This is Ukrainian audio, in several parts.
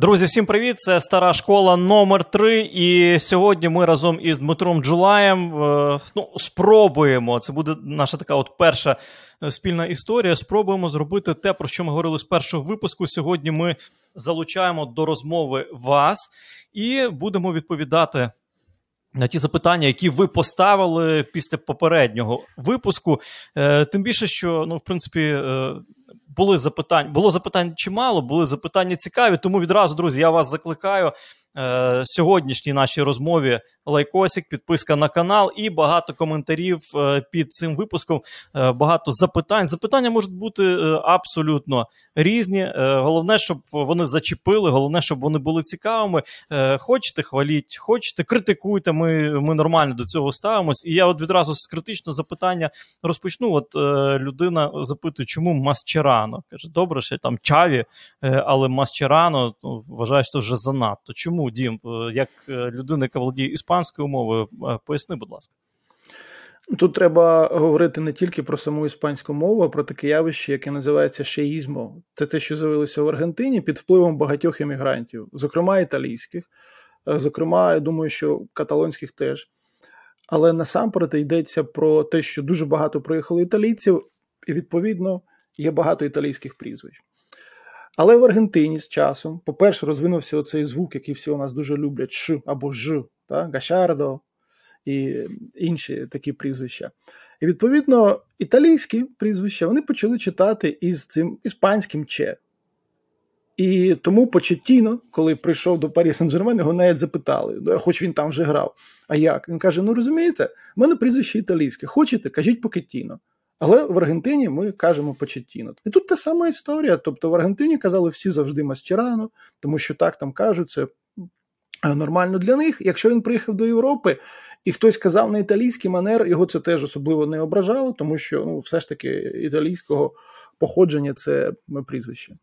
Друзі, всім привіт! Це стара школа номер 3 І сьогодні ми разом із Дмитром Джулаєм е, ну, спробуємо. Це буде наша така от перша е, спільна історія. Спробуємо зробити те, про що ми говорили з першого випуску. Сьогодні ми залучаємо до розмови вас і будемо відповідати. На ті запитання, які ви поставили після попереднього випуску, е, тим більше, що ну, в принципі, е, були запитання, було запитань чимало, були запитання цікаві. Тому відразу, друзі, я вас закликаю е, сьогоднішній нашій розмові лайкосик, підписка на канал і багато коментарів е, під цим випуском. Е, багато запитань. Запитання можуть бути абсолютно різні. Головне, щоб вони зачепили, головне, щоб вони були цікавими. Хочете, хваліть, хочете, критикуйте. Ми ми нормально до цього ставимось. І я от відразу з критичного запитання розпочну. От людина запитує, чому Масчерано? Каже, добре, ще там чаві, але Масчерано ну, вважаєш, це вже занадто. Чому Дім, як людина, яка володіє іспанською, мовою. Е, поясни, будь ласка. Тут треба говорити не тільки про саму іспанську мову, а про таке явище, яке називається шеїзмо. Це те, що з'явилося в Аргентині під впливом багатьох емігрантів, зокрема італійських, е, зокрема, я думаю, що каталонських теж. Але насамперед йдеться про те, що дуже багато приїхало італійців, і відповідно є багато італійських прізвищ. Але в Аргентині з часом, по-перше, розвинувся оцей звук, який всі у нас дуже люблять, ш або ж, та, Гашардо і інші такі прізвища. І відповідно італійські прізвища вони почали читати із цим іспанським че. І тому Почеттіно, коли прийшов до Парі Сен-Жермен, його навіть запитали, хоч він там вже грав. А як? Він каже: Ну розумієте, в мене прізвище італійське. Хочете, кажіть Покеттіно. Але в Аргентині ми кажемо Почеттіно. І тут та сама історія. Тобто в Аргентині казали всі завжди Мастерано, тому що так там кажуть, це нормально для них. Якщо він приїхав до Європи і хтось казав на італійський манер, його це теж особливо не ображало, тому що ну, все ж таки італійського походження це прізвище.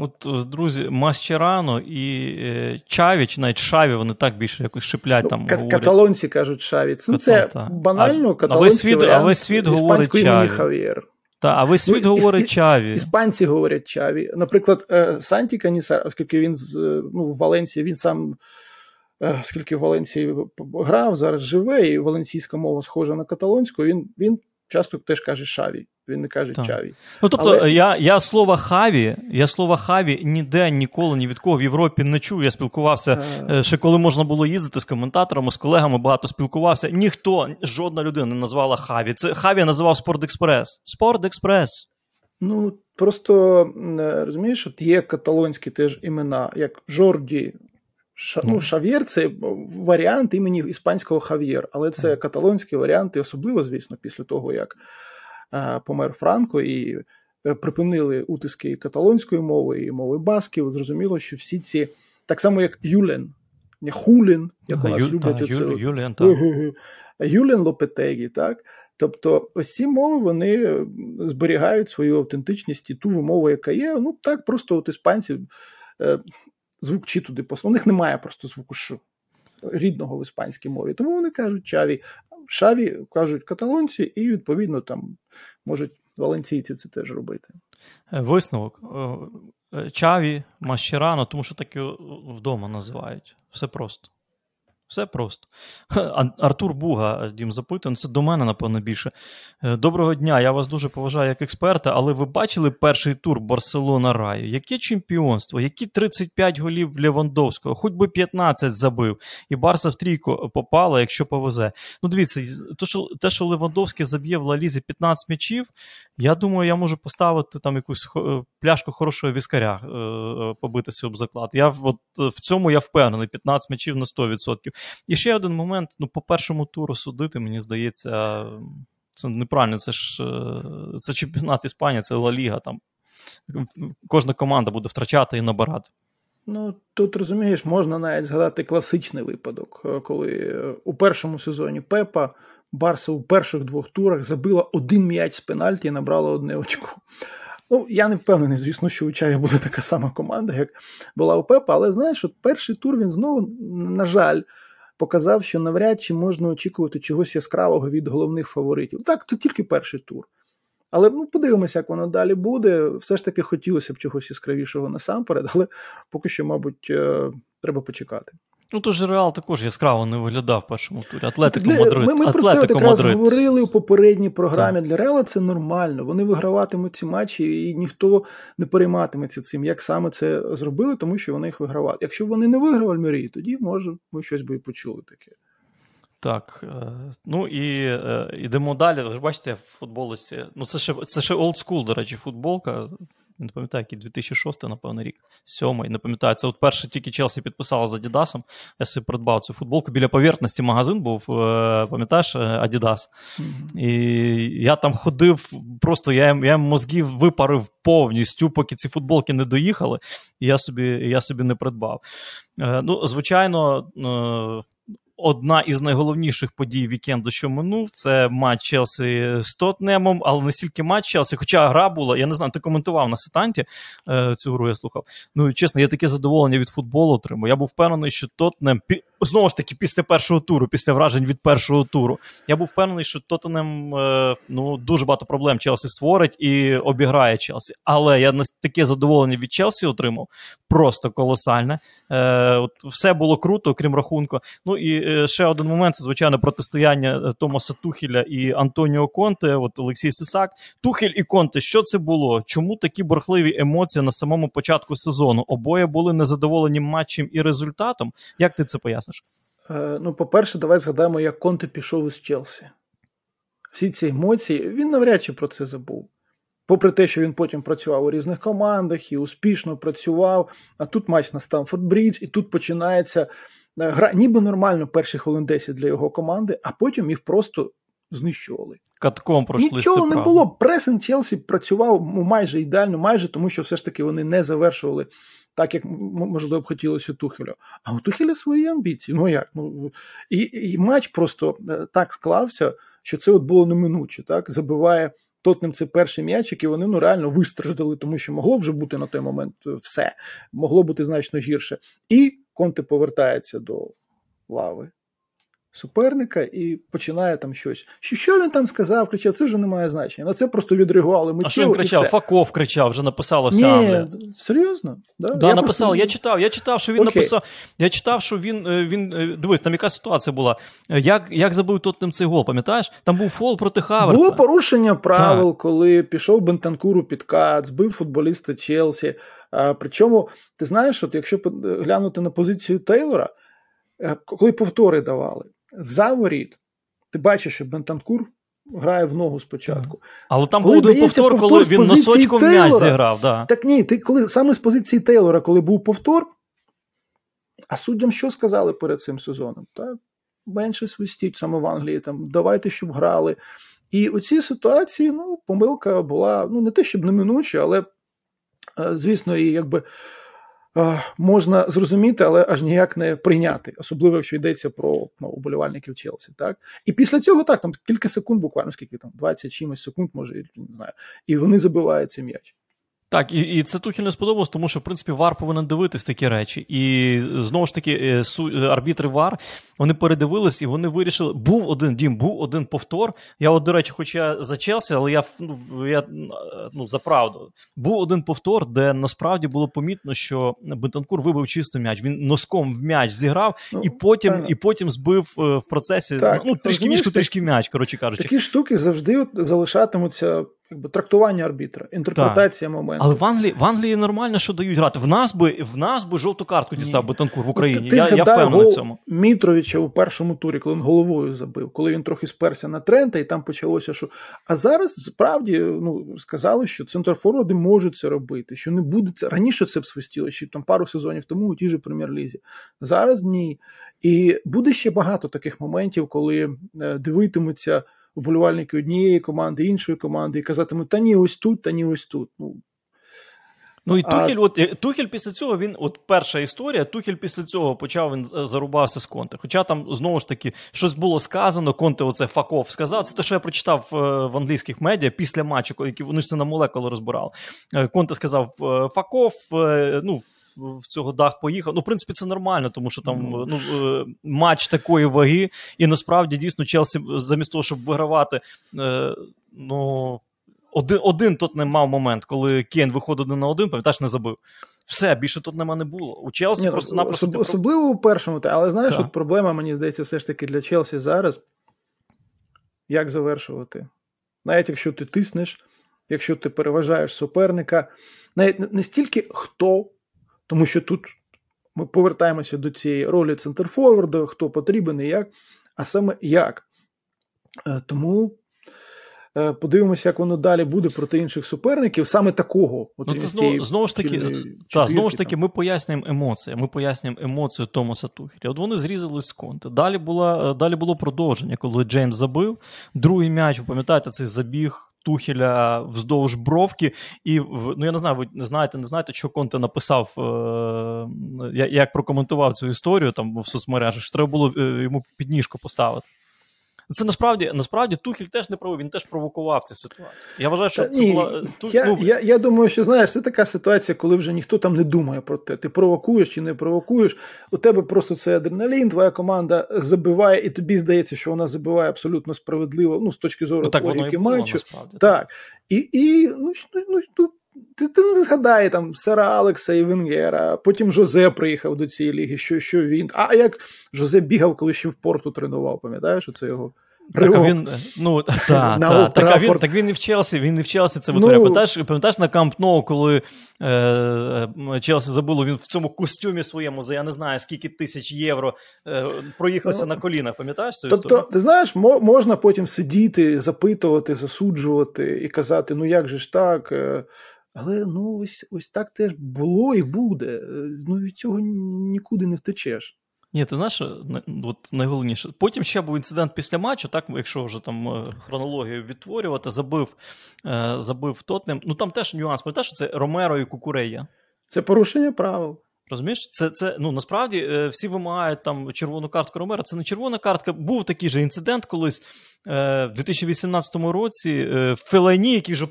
От, е, друзі, Масчерано і е, Чаві, навіть Шаві, вони так більше якось шиплять ну, там. Говорять. Каталонці кажуть Шаві. Ну, це Катал, банально, каталонський варіант. А весь світ говорить Чаві. Хав'єр. Та, а весь світ ну, говорить іс, Чаві. Іспанці говорять Чаві. Наприклад, е, Санті Каньїсарес, оскільки він ну, в Валенції, він сам, оскільки в Валенції грав, зараз живе, і валенційська мова схожа на каталонську, він він часто теж каже Шаві. Він не каже так. Чаві. Ну тобто, Але... я я слова хаві, я слова хаві ніде ніколи ні від кого в Європі не чув. Я спілкувався а... Е. ще коли можна було їздити з коментаторами, з колегами багато спілкувався. Ніхто, жодна людина не назвала Хаві. Це Хаві називав Спортекспрес. Спортекспрес. Ну просто е, розумієш, от є каталонські теж імена, як Жорді. Ша, ну, Шав'єр це варіант імені іспанського Хав'єр, але це каталонські варіанти, особливо, звісно, після того, як Е, помер Франко і е, припинили утиски каталонської мови і мови басків. Зрозуміло, що всі ці так само, як Юлен, не Хулін, як у нас Ю, люблять та, оце, Юлен, Юлен Лопетегі, так. Тобто, ось ці мови вони зберігають свою автентичність і ту вимову, яка є. Ну так, просто от іспанці е, звук чи туди У них немає просто звуку ш рідного в іспанській мові. Тому вони кажуть чаві. Шаві кажуть каталонці, і відповідно там можуть валенційці це теж робити. Е, висновок. Е, е, чаві, Мащерано, тому що так його вдома називають. Все просто. Все просто. Артур Буга, Дім запитує, це до мене, напевно, більше. Е, доброго дня, я вас дуже поважаю як експерта, але ви бачили перший тур Барселона Раю? Яке чемпіонство? Які 35 голів Левандовського? Хоч би 15 забив, і Барса в трійку попала, якщо повезе. Ну, дивіться, то, що, те, що Левандовський заб'є в Лалізі 15 м'ячів, я думаю, я можу поставити там якусь е, пляшку хорошого віскаря, е, побитися об заклад. Я от, В цьому я впевнений, 15 м'ячів на 100%. І ще один момент: ну, по першому туру судити, мені здається, це неправильно. Це ж е, це чемпіонат Іспанії, це Ла Ліга. Там кожна команда буде втрачати і набирати. Ну, тут розумієш, можна навіть згадати класичний випадок, е, коли е, у першому сезоні Пепа Барса у перших двох турах забила один м'яч з пенальті і набрала одне очко. Ну, я не впевнений, звісно, що у Чаві буде така сама команда, як була у Пепа, але знаєш, от перший тур він знову, на жаль, показав, що навряд чи можна очікувати чогось яскравого від головних фаворитів. Так, то тільки перший тур. Але ну, подивимося, як воно далі буде. Все ж таки хотілося б чогось яскравішого насамперед, але поки що, мабуть, е, треба почекати. Ну, то ж Реал також яскраво не виглядав в першому турі. Атлетико Мадрид. Ми, ми Атлетико про це от якраз Мадрид. говорили у попередній програмі. Так. Для Реала це нормально. Вони виграватимуть ці матчі, і ніхто не перейматиметься цим, як саме це зробили, тому що вони їх вигравали. Якщо вони не виграли Альмерії, тоді може ми щось би і почули таке. Так, е, ну і е, йдемо далі. Ви ж бачите, в футболці. Ну, це ще це ще олдскул, до речі, футболка. Не пам'ятаю, який 2006, напевно, рік. Сьомий, не пам'ятаю. Це от перше тільки Челсі підписала з Адідасом. Я собі придбав цю футболку. Біля поверхності магазин був, е, пам'ятаєш, Адідас. Mm-hmm. І я там ходив, просто я я мозгів випарив повністю, поки ці футболки не доїхали, і я собі я собі не придбав. Ну, звичайно одна із найголовніших подій вікенду, що минув, це матч Челсі з Тотнемом, але не стільки матч Челсі, хоча гра була, я не знаю, ти коментував на сетанті е, цю гру, я слухав. Ну, чесно, я таке задоволення від футболу отримав. Я був впевнений, що Тотнем, знову ж таки, після першого туру, після вражень від першого туру, я був впевнений, що Тоттенем е, ну, дуже багато проблем Челсі створить і обіграє Челсі. Але я таке задоволення від Челсі отримав, просто колосальне. Е, от Все було круто, крім рахунку. Ну і Е, ще один момент це звичайно протистояння е, Томаса Тухеля і Антоніо Конте. От Олексій Сисак. Тухель і Конте, що це було? Чому такі борхливі емоції на самому початку сезону? Обоє були незадоволені матчем і результатом. Як ти це поясниш? Е, ну, по-перше, давай згадаємо, як Конте пішов із Челсі. Всі ці емоції, він навряд чи про це забув. Попри те, що він потім працював у різних командах і успішно працював, а тут матч на Стамфорд Брідж, і тут починається Е, гра ніби нормально перші хвилин 10 для його команди, а потім їх просто знищували. Катком пройшли. Нічого не було. Пресинг Челсі працював майже ідеально, майже тому, що все ж таки вони не завершували так, як можливо б хотілося Тухелю. А у Тухеля свої амбіції. Ну як? Ну, І і матч просто е, так склався, що це от було неминуче. Так? Забиває Тотнем це перший м'ячик, і вони ну реально вистраждали, тому що могло вже бути на той момент все, могло бути значно гірше. І Конте повертається до лави суперника і починає там щось. Що він там сказав, кричав, це вже не має значення. На це просто відреагували миттєво. А що він кричав? Факов кричав, вже написало вся Ні, Серйозно? Да, да я написав. Просто... Я читав, я читав, що він Окей. написав. Я читав, що він е, він. Е, дивись, там яка ситуація була. Як як забив Тоттенем цей гол, пам'ятаєш? Там був фол проти Хаверца. Було порушення правил, так. коли пішов Бентанкуру під кат, збив футболіста Челсі. А, Причому, ти знаєш, от якщо глянути на позицію Тейлора, е, коли повтори давали за воріт, ти бачиш, що Бентанкур грає в ногу спочатку. Але там був один повтор, повтор, коли він носочком м'яч зіграв. Да. Так ні, ти коли саме з позиції Тейлора, коли був повтор, а суддям що сказали перед цим сезоном? Так, менше свистіть саме в Англії, там, давайте, щоб грали. І у цій ситуації ну, помилка була ну, не те, щоб неминуча, але, е, звісно, і якби можна зрозуміти, але аж ніяк не прийняти, особливо якщо йдеться про ну, уболівальників Челсі. Так і після цього так там кілька секунд, буквально скільки там 20 чимось секунд, може не знаю, і вони забивають цей м'яч. Так, і і це Тухель не сподобалось, тому що в принципі Вар повинен дивитись такі речі. І знову ж таки, е, е, арбітри Вар вони передивились і вони вирішили. Був один дім, був один повтор. Я, от, до речі, хоч я за Челсі, але я ну, я ну, за правду. Був один повтор, де насправді було помітно, що Бентанкур вибив чисто м'яч. Він носком в м'яч зіграв ну, і потім і потім збив е, в процесі так, ну, трішки мішку, трішки м'яч. Коротше кажучи, такі штуки завжди от залишатимуться якби трактування арбітра, інтерпретація так. моменту. Але в Англії в Англії нормально, що дають грати. В нас би в нас би жовту картку дістав Бетанкур в Україні. Ти, я я впевнений в цьому. Мітровича у першому турі, коли він головою забив, коли він трохи сперся на Трента, і там почалося, що. А зараз справді ну, сказали, що центрфорварди можуть це робити, що не буде це. Раніше це б свистіло, ще там пару сезонів тому у тій же прем'єр-лізі. Зараз ні. І буде ще багато таких моментів, коли е, дивитимуться вболівальники однієї команди, іншої команди, і казатимуть, та ні, ось тут, та ні, ось тут. Ну, Ну і Тухель, а... от е, Тухель після цього він, от перша історія, Тухель після цього почав він е, зарубався з Конте. Хоча там знову ж таки щось було сказано, Конте оце факов сказав. Це те, що я прочитав е, в англійських медіа після матчу, які вони ж це на молекули розбирали. Конте сказав факов, ну в цього дах поїхав. Ну, в принципі, це нормально, тому що там ну, е, матч такої ваги, і насправді дійсно Челсі, замість того, щоб вигравати, е, ну. один один тут не мав момент, коли Кен виходив один на один, пам'ятаєш, не забив. Все, більше тут нема не було. У Челсі Ні, просто-напросто. Особ, особливо у першому, але знаєш, от проблема, мені здається, все ж таки для Челсі зараз. Як завершувати? Навіть якщо ти тиснеш, якщо ти переважаєш суперника, навіть не стільки хто, тому що тут ми повертаємося до цієї ролі центрфорварда, хто потрібен і як, а саме як. Е, тому Е, подивимося, як воно далі буде проти інших суперників, саме такого. От ну, це знову, знову ж таки, та, знову ж таки, ми пояснюємо емоції. Ми пояснюємо емоцію Томаса Тухеля. От вони зрізали з конти. Далі була, далі було продовження, коли Джеймс забив. Другий м'яч, ви пам'ятаєте, цей забіг. Тухеля вздовж бровки, і ну я не знаю, ви знаєте, не знаєте, що Конте написав, е, як прокоментував цю історію там в соцмережах. Треба було е, йому підніжку поставити. Це насправді насправді Тухіль теж не правий, він теж провокував цю ситуацію. Я вважаю, що це Ні, була я, ну... я я, думаю, що знаєш, це така ситуація, коли вже ніхто там не думає про те. Ти провокуєш чи не провокуєш. У тебе просто це адреналін, твоя команда забиває, і тобі здається, що вона забиває абсолютно справедливо. Ну, з точки зору ну, так логіки було, матчу. Насправді, так. так. І і ну, ну, ну, ти ти не згадай там Сера Алекса і Венгера, потім Жозе приїхав до цієї ліги, що що він. А як Жозе бігав, коли ще в порту тренував, пам'ятаєш, оце його. Так, а він, ну, та, та, так, а він, так він і в Челсі, він і в Челсі це витворяє. Ну, пам'ятаєш, пам'ятаєш на Камп Ноу, коли е, е, Челсі забуло, він в цьому костюмі своєму за я не знаю скільки тисяч євро е, проїхався ну, на колінах, пам'ятаєш цю тобто, історію? ти знаєш, можна потім сидіти, запитувати, засуджувати і казати, ну як же ж так, е, але ну ось ось так теж було і буде. Е, ну від цього нікуди не втечеш. Ні, ти знаєш, от найголовніше. Потім ще був інцидент після матчу, так, якщо вже там е, хронологію відтворювати, забив е, забив Тотнем. Ну там теж нюанс, пам'ятаєш, що це Ромеро і Кукурея. Це порушення правил. Розумієш, це це ну насправді е, всі вимагають там червону картку Ромера. Це не червона картка. Був такий же інцидент колись е, в 2018 році. Е, Фелайні, який вже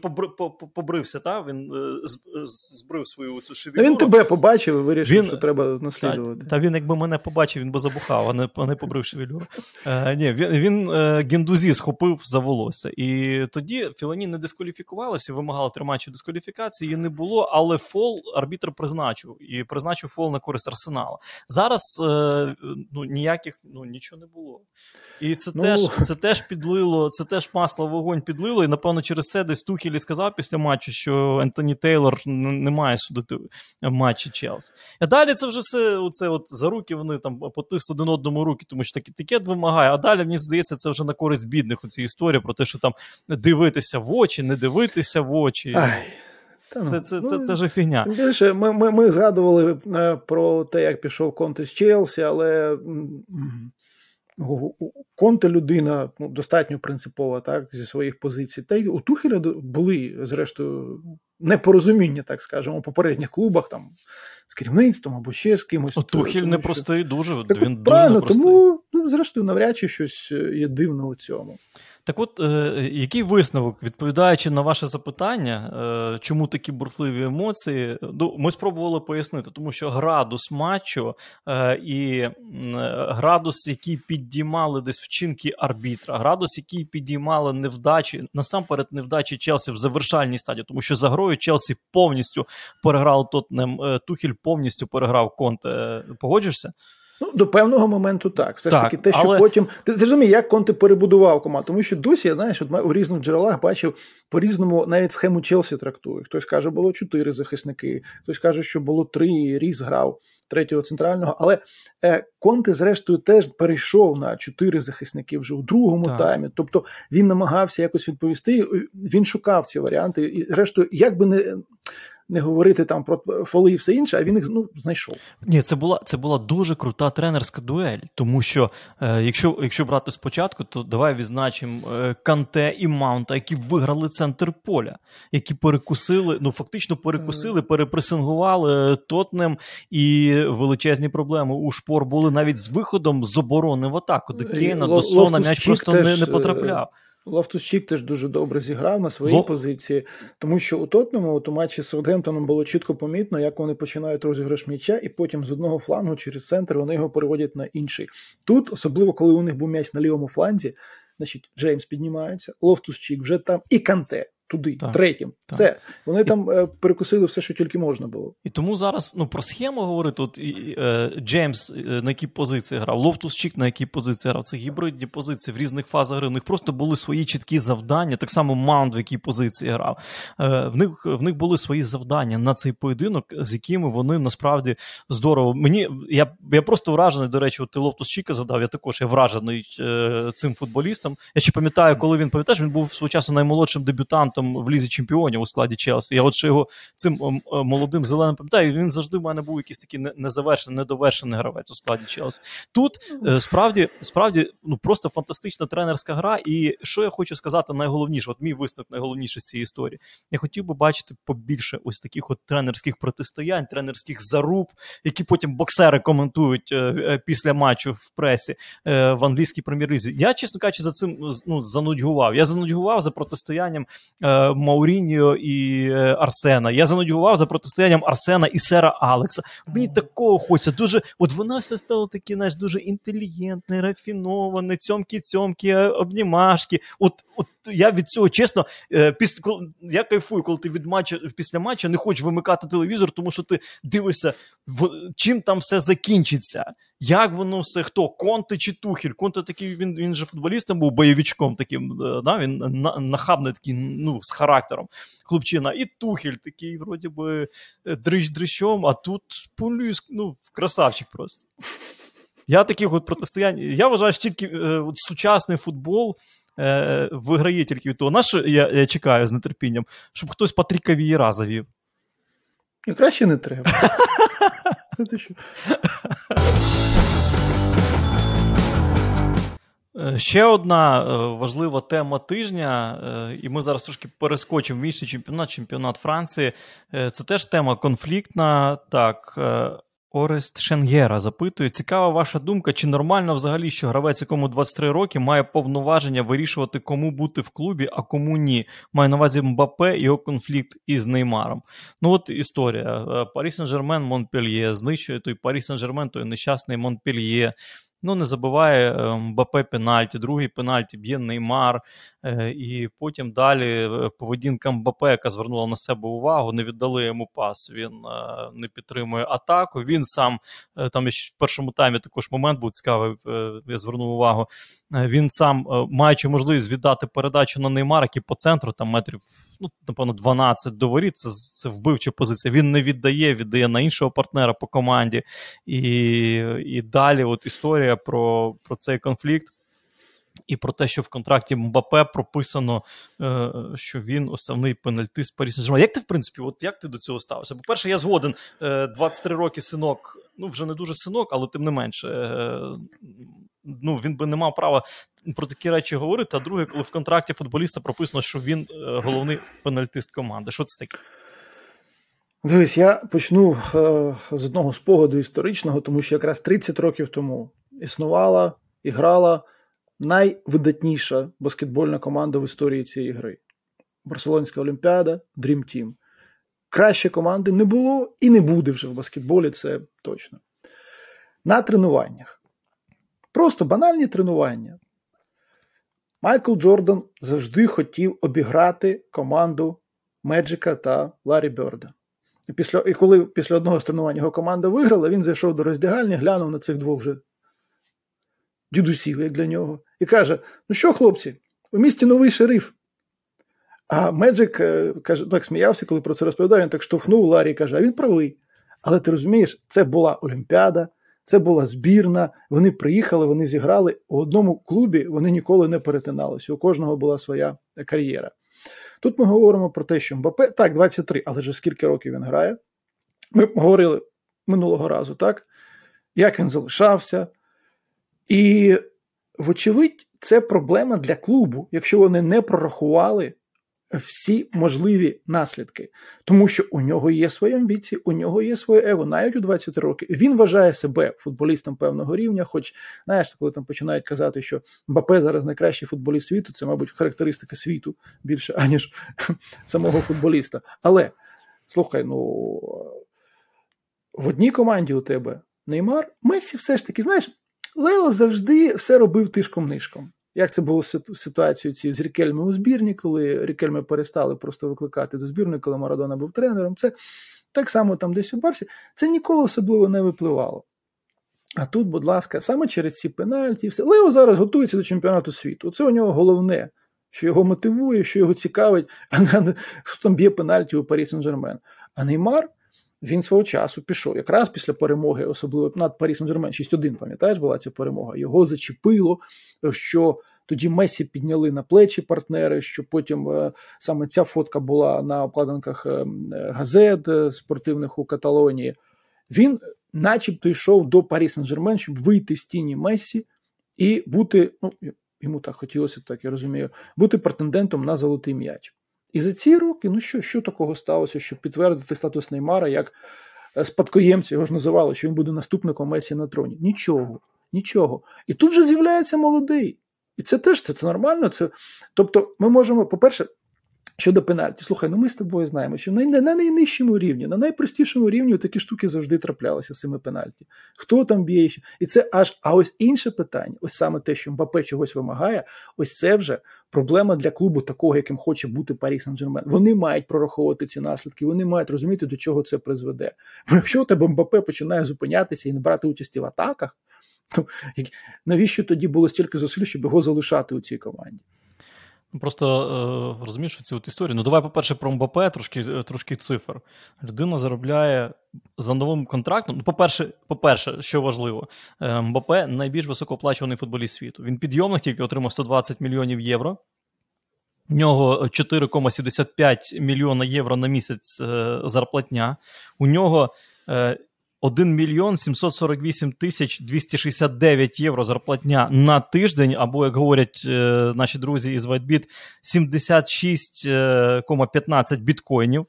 побрився, та він збрив свою цю шевелюру. Він тебе побачив і вирішив, він, що треба наслідувати. Та, та він, якби мене побачив, він би забухав, а не а не побрив шевелюру. Е, Ні, він він гендузі схопив за волосся. І тоді Фелайні не дискваліфікували, всі вимагали тримачу дискваліфікації, її не було, але фол арбітр призначив і призначив фол на користь арсенала. Зараз е, ну, ніяких ну, нічого не було. І це ну... теж це теж підлило, це теж масло вогонь підлило. І напевно через це десь Тухілі сказав після матчу, що Ентоні Тейлор не має судити матчі Челсі. А далі це вже все оце от за руки вони там потисли один одному руки, тому що таке тикет вимагає. А далі мені здається, це вже на користь бідних. Оці історії про те, що там дивитися в очі, не дивитися в очі. Ай. Та, ну, це це, це, ну, це, ж фігня. Тим більше, ми ми, ми згадували е, про те, як пішов Конте з Челсі, але Конте людина ну, достатньо принципова так, зі своїх позицій. Та й у Тухеля були, зрештою, непорозуміння, так скажемо, у попередніх клубах там з керівництвом або ще з кимось. О, Тухель непростий, дуже. Так, він правильно, дуже тому, ну, зрештою, навряд чи щось є дивно у цьому. Так от, е, який висновок, відповідаючи на ваше запитання, е, чому такі бурхливі емоції, ну, ми спробували пояснити, тому що градус матчу е, і е, градус, який підіймали десь вчинки арбітра, градус, який підіймали невдачі, насамперед невдачі Челсі в завершальній стадії, тому що за грою Челсі повністю переграв Тотнем, е, Тухіль повністю переграв Конте. Погоджуєшся? Ну, до певного моменту так. Все так, ж таки, те, що але... потім. Ти зрозумій, як Конте перебудував команду. Тому що досі, я знаєш, от у різних джерелах бачив по-різному навіть схему Челсі трактує. Хтось каже, було чотири захисники, хтось каже, що було три, різ грав третього центрального. Але е, Конте, зрештою, теж перейшов на чотири захисники вже у другому так. таймі. Тобто він намагався якось відповісти. Він шукав ці варіанти. І, зрештою, як би не не говорити там про фоли і все інше, а він їх ну, знайшов. Ні, це була це була дуже крута тренерська дуель. Тому що е, якщо якщо брати спочатку, то давай відзначимо е, Канте і Маунта, які виграли центр поля, які перекусили, ну фактично перекусили, перепресингували Тотнем і величезні проблеми у шпор були навіть з виходом з оборони в атаку. До Кейна, до Сона м'яч просто не, не потрапляв. Лофтус-Чік теж дуже добре зіграв на своїй Ло... позиції, тому що у Тоттенхему у матчі з Саутгемптоном було чітко помітно, як вони починають розіграш м'яча, і потім з одного флангу через центр вони його переводять на інший. Тут, особливо коли у них був м'яч на лівому фланзі, значить Джеймс піднімається, Лофтус-Чік вже там і Канте. Туди, так, третім. Так. Все. Вони і... там е, перекусили все, що тільки можна було. І тому зараз ну, про схему говорити: от, і, е, Джеймс е, на якій позиції грав, Лофтус Чік на якій позиції грав. Це гібридні позиції в різних фазах гри. У них просто були свої чіткі завдання. Так само Маунт в якій позиції грав. Е, В них в них були свої завдання на цей поєдинок, з якими вони насправді здорово. Мені я я просто вражений. До речі, от ти Лофтус Чіка задав. Я також я вражений е, цим футболістом. Я ще пам'ятаю, коли він пам'ятаєш, він був свого часу наймолодшим дебютантом в лізі чемпіонів у складі Челсі. Я от ще його цим молодим зеленим пам'ятаю. Він завжди в мене був якийсь такий незавершений, недовершений гравець у складі Челсі. Тут е, справді справді ну просто фантастична тренерська гра. І що я хочу сказати, найголовніше, от мій висновок найголовніше з цієї історії. Я хотів би бачити побільше ось таких от тренерських протистоянь, тренерських заруб, які потім боксери коментують е, е, після матчу в пресі в англійській прем'єр-лізі. Я, чесно кажучи, за цим ну, занудьгував. Я занудьгував за протистоянням е, Мауріньо і е, Арсена. Я занудьгував за протистоянням Арсена і Сера Алекса. Мені такого хочеться. Дуже, от вона все стала такі, знаєш, дуже інтелігентне, рафіноване, цьомки-цьомки, е, обнімашки. От, от я від цього чесно, е, після я кайфую, коли ти від матча після матча не хочеш вимикати телевізор, тому що ти дивишся, чим там все закінчиться. Як воно все хто? Конте чи Тухіль? Конте такий він він же футболістом був бойовичком таким. Е, да? Він нахабний такий, ну, з характером хлопчина. І Тухіль такий, вроді би, е, дрищ дрищом, а тут полюс, ну, красавчик просто. Я таких от протистоянь. Я вважаю, що тільки е, от сучасний футбол е, виграє тільки від того. На що я я чекаю з нетерпінням, щоб хтось Патріка Вієра завів. І краще не треба. Е, ще одна е, важлива тема тижня, і ми зараз трошки перескочимо в інший чемпіонат, чемпіонат Франції. Це теж тема конфліктна. Так, Орест Шенгера запитує: цікава ваша думка, чи нормально взагалі, що гравець, якому 23 роки, має повноваження вирішувати, кому бути в клубі, а кому ні. Має на увазі Мбапе і його конфлікт із Неймаром. Ну от історія. Парі Сен-Жермен, Монпельє, знищує той Парі Сен-Жермен, той нещасний Монпельє. Ну, не забуває е, Мбапе пенальті, другий пенальті б'є Неймар. Е, і потім далі е, поведінка Мбапе, яка звернула на себе увагу, не віддали йому пас. Він не підтримує атаку. Він сам там в першому таймі також момент був цікавий. Я звернув увагу. Він сам, маючи можливість віддати передачу на Неймар, який по центру там метрів, ну напевно, 12 до воріт. Це це вбивча позиція. Він не віддає, віддає на іншого партнера по команді. І і далі, от історія про, про цей конфлікт. І про те, що в контракті Мбапе прописано, е, що він основний пенальтист Парі Як ти, в принципі, от як ти до цього ставився? По-перше, я згоден, 23 е, роки синок, ну вже не дуже синок, але тим не менше, е, ну він би не мав права про такі речі говорити. А друге, коли в контракті футболіста прописано, що він головний пенальтист команди. Що це таке? Дивись, я почну з одного спогаду історичного, тому що якраз 30 років тому існувала і грала найвидатніша баскетбольна команда в історії цієї гри. Барселонська Олімпіада, Dream Team. Краще команди не було і не буде вже в баскетболі, це точно. На тренуваннях. Просто банальні тренування. Майкл Джордан завжди хотів обіграти команду Меджика та Ларі Берда. І і коли після одного з тренувань його команда виграла, він зайшов до роздягальні, глянув на цих двох вже дідусів, як для нього, і каже: Ну що, хлопці, у місті новий шериф. А Меджик е, каже, так сміявся, коли про це розповідав, він так штовхнув Ларі і каже, а він правий. Але ти розумієш, це була Олімпіада, це була збірна. Вони приїхали, вони зіграли у одному клубі, вони ніколи не перетиналися. У кожного була своя кар'єра. Тут ми говоримо про те, що Мбапе, так, 23, але вже скільки років він грає. Ми говорили минулого разу, так? Як він залишався, і, вочевидь, це проблема для клубу, якщо вони не прорахували всі можливі наслідки, тому що у нього є свої амбіції, у нього є своє его, навіть у 20 років. Він вважає себе футболістом певного рівня. Хоч знаєш, коли там починають казати, що Мбапе зараз найкращий футболіст світу, це, мабуть, характеристика світу більше, аніж самого футболіста. Але слухай, ну в одній команді у тебе Неймар, Месі все ж таки, знаєш. Лео завжди все робив тишком-нишком. Як це було ситуацією ці з Рікельми у збірні, коли Рікельми перестали просто викликати до збірної, коли Марадона був тренером. Це так само там десь у Барсі. Це ніколи особливо не випливало. А тут, будь ласка, саме через ці пенальті, все. Лео зараз готується до чемпіонату світу. Це у нього головне, що його мотивує, що його цікавить, а не хто там б'є пенальті у Парі Сен-Жермен. А Неймар він свого часу пішов якраз після перемоги, особливо над Парі Сен-Жермен, 6-1, пам'ятаєш, була ця перемога. Його зачепило, що тоді Месі підняли на плечі партнери, що потім е, саме ця фотка була на обкладинках е, газет е, спортивних у Каталонії. Він, начебто, йшов до Парі Сен-Жермен, щоб вийти з тіні Месі і бути, ну йому так хотілося, так я розумію, бути претендентом на золотий м'яч. І за ці роки, ну що що такого сталося, щоб підтвердити статус Неймара як е, спадкоємця, його ж називали, що він буде наступником Месі на троні. Нічого, нічого. І тут вже з'являється молодий. І це теж це, це нормально. Це, Тобто, ми можемо, по-перше, Щодо пенальті, слухай, ну ми з тобою знаємо, що на, на найнижчому рівні, на найпростішому рівні такі штуки завжди траплялися з цими пенальті. Хто там б'є? І це аж а ось інше питання, ось саме те, що Мбапе чогось вимагає, ось це вже проблема для клубу, такого, яким хоче бути Парі Сен-Жермен. Вони мають прораховувати ці наслідки, вони мають розуміти, до чого це призведе. Бо якщо у тебе Мбапе починає зупинятися і не брати участі в атаках, то навіщо тоді було стільки зусиль, щоб його залишати у цій команді? Просто е, розумієш цю от історію. Ну, давай, по-перше, про МБП трошки е, трошки цифр. Людина заробляє за новим контрактом. Ну, по-перше, по-перше, що важливо, е, МБП найбільш високооплачуваний футболіст світу. Він підйомних тільки отримав 120 мільйонів євро. У нього 4,75 мільйона євро на місяць зарплатня. У нього 1 мільйон 748 тисяч 269 євро зарплатня на тиждень, або, як говорять е, наші друзі із WhiteBit, 76,15 біткоїнів.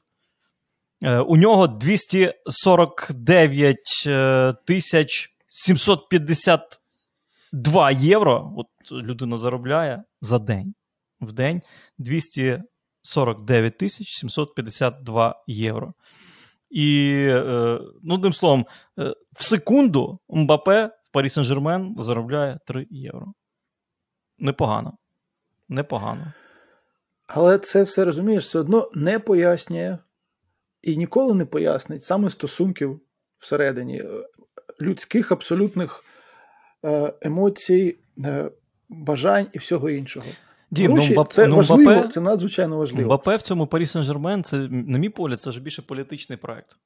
Е, у нього 249 е, тисяч 752 євро. От людина заробляє за день. В день 249 тисяч 752 євро. І, е, ну, одним словом, е, в секунду Мбапе в Парі Сен-Жермен заробляє 3 євро. Непогано. Непогано. Але це все розумієш, все одно не пояснює і ніколи не пояснить саме стосунків всередині е, людських абсолютних емоцій, бажань і всього іншого. Дім, ну, Мбап... Це ну, важливо, Мбапе... це надзвичайно важливо. Мбапе в цьому Парі Сен-Жермен, це, на мій погляд, це ж більше політичний проект.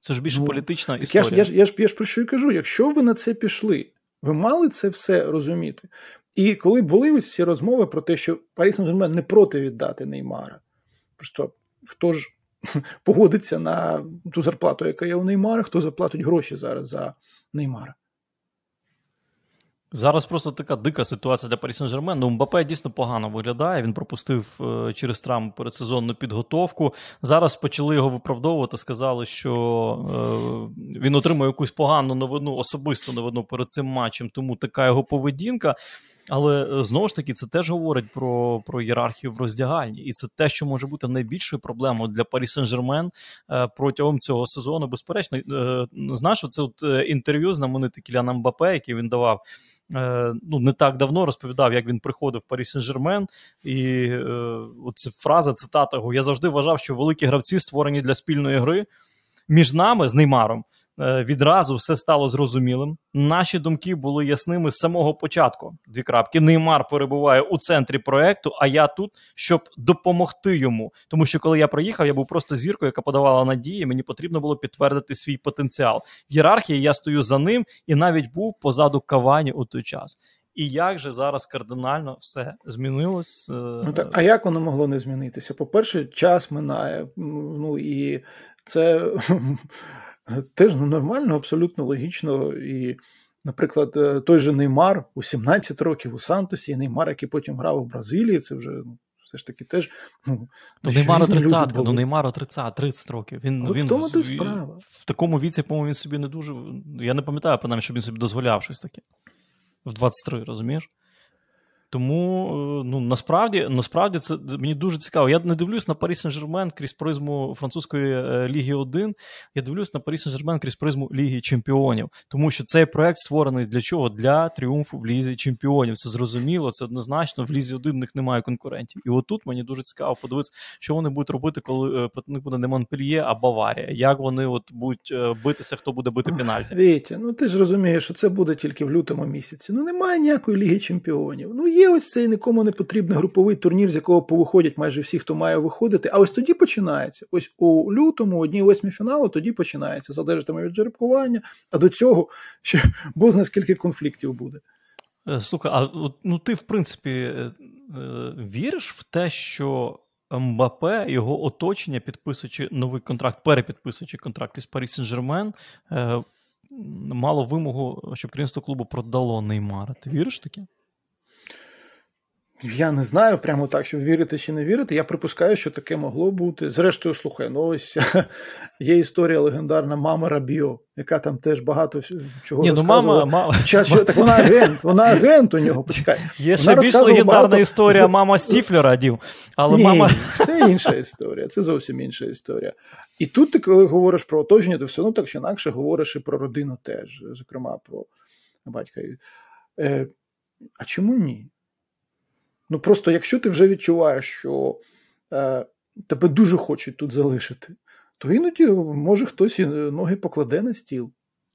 Це ж більше ну, політична історія. Я ж, я, ж, я, ж, про що й кажу: якщо ви на це пішли, ви мали це все розуміти. І коли були ось ці розмови про те, що Парі Сен-Жермен не проти віддати Неймара, просто хто ж погодиться на ту зарплату, яка є у Неймара, хто заплатить гроші зараз за Неймара. Зараз просто така дика ситуація для Парі Сен-Жермен. Ну, Мбапе дійсно погано виглядає. Він пропустив е, через травму передсезонну підготовку. Зараз почали його виправдовувати. Сказали, що е, він отримав якусь погану новину, особисту новину перед цим матчем, тому така його поведінка. Але е, знову ж таки, це теж говорить про про ієрархію в роздягальні, і це те, що може бути найбільшою проблемою для Парі Сен-Жермен протягом цього сезону. Безперечно, е, знаєш, це от інтерв'ю знаменитий Кіляна Мбапе, який він давав. Ну, не так давно розповідав, як він приходив в Парі Сен-Жермен, і е, оця фраза, цитата його: Я завжди вважав, що великі гравці створені для спільної гри між нами з Неймаром. Е, відразу все стало зрозумілим. Наші думки були ясними з самого початку. Дві крапки. Неймар перебуває у центрі проекту, а я тут, щоб допомогти йому. Тому що коли я приїхав, я був просто зіркою, яка подавала надії. Мені потрібно було підтвердити свій потенціал. В ієрархії я стою за ним і навіть був позаду кавані у той час. І як же зараз кардинально все змінилось? Е, ну так, А як воно могло не змінитися? По-перше, час минає. Ну і це теж ну, нормально, абсолютно логічно. І, наприклад, е, той же Неймар у 17 років у Сантосі, і Неймар, який потім грав у Бразилії, це вже ну, все ж таки теж. Ну, ну Неймару 30, ну Неймару 30 30 років. Він, він, він в тому в, справа. В такому віці, по-моєму, він собі не дуже. Я не пам'ятаю, принаймні, щоб він собі дозволяв щось таке. В 23, розумієш? Тому е, ну насправді насправді це мені дуже цікаво. Я не дивлюсь на Парі Сен-Жермен крізь призму французької е, ліги 1. Я дивлюсь на Парі Сен-Жермен крізь призму Ліги Чемпіонів, тому що цей проект створений для чого? Для тріумфу в лізі чемпіонів. Це зрозуміло, це однозначно. В лізі 1 в них немає конкурентів. І отут мені дуже цікаво подивитися, що вони будуть робити, коли е, проти них буде не Монпельє, а Баварія. Як вони от будуть битися, хто буде бити пенальті? Вітя, ну ти ж розумієш, що це буде тільки в лютому місяці. Ну немає ніякої ліги чемпіонів. Ну є ось цей нікому не потрібний груповий турнір, з якого повиходять майже всі, хто має виходити. А ось тоді починається. Ось у лютому, одній восьмі фіналу, тоді починається. Залежатиме від жеребкування, а до цього ще бозна скільки конфліктів буде. Е, слухай, а ну ти, в принципі, е, е, віриш в те, що Мбапе, його оточення, підписуючи новий контракт, перепідписуючи контракт із Парі Сен-Жермен, мало вимогу, щоб керівництво клубу продало Неймара. Ти віриш таке? Я не знаю прямо так, щоб вірити чи не вірити. Я припускаю, що таке могло бути. Зрештою, слухай, ну ось є історія легендарна мама Рабіо, яка там теж багато чого Ні, ну мама, мама, Ча, що, Так вона агент, вона агент у нього. Почекай. Є ще більш легендарна багато... історія мама Стіфлера, Дів. Але Ні, мама... Це інша історія, це зовсім інша історія. І тут ти, коли говориш про оточення, ти все одно так чи інакше говориш і про родину теж, зокрема про батька. Е, А чому ні? Ну просто якщо ти вже відчуваєш, що е, тебе дуже хочуть тут залишити, то іноді може хтось і ноги покладе на стіл.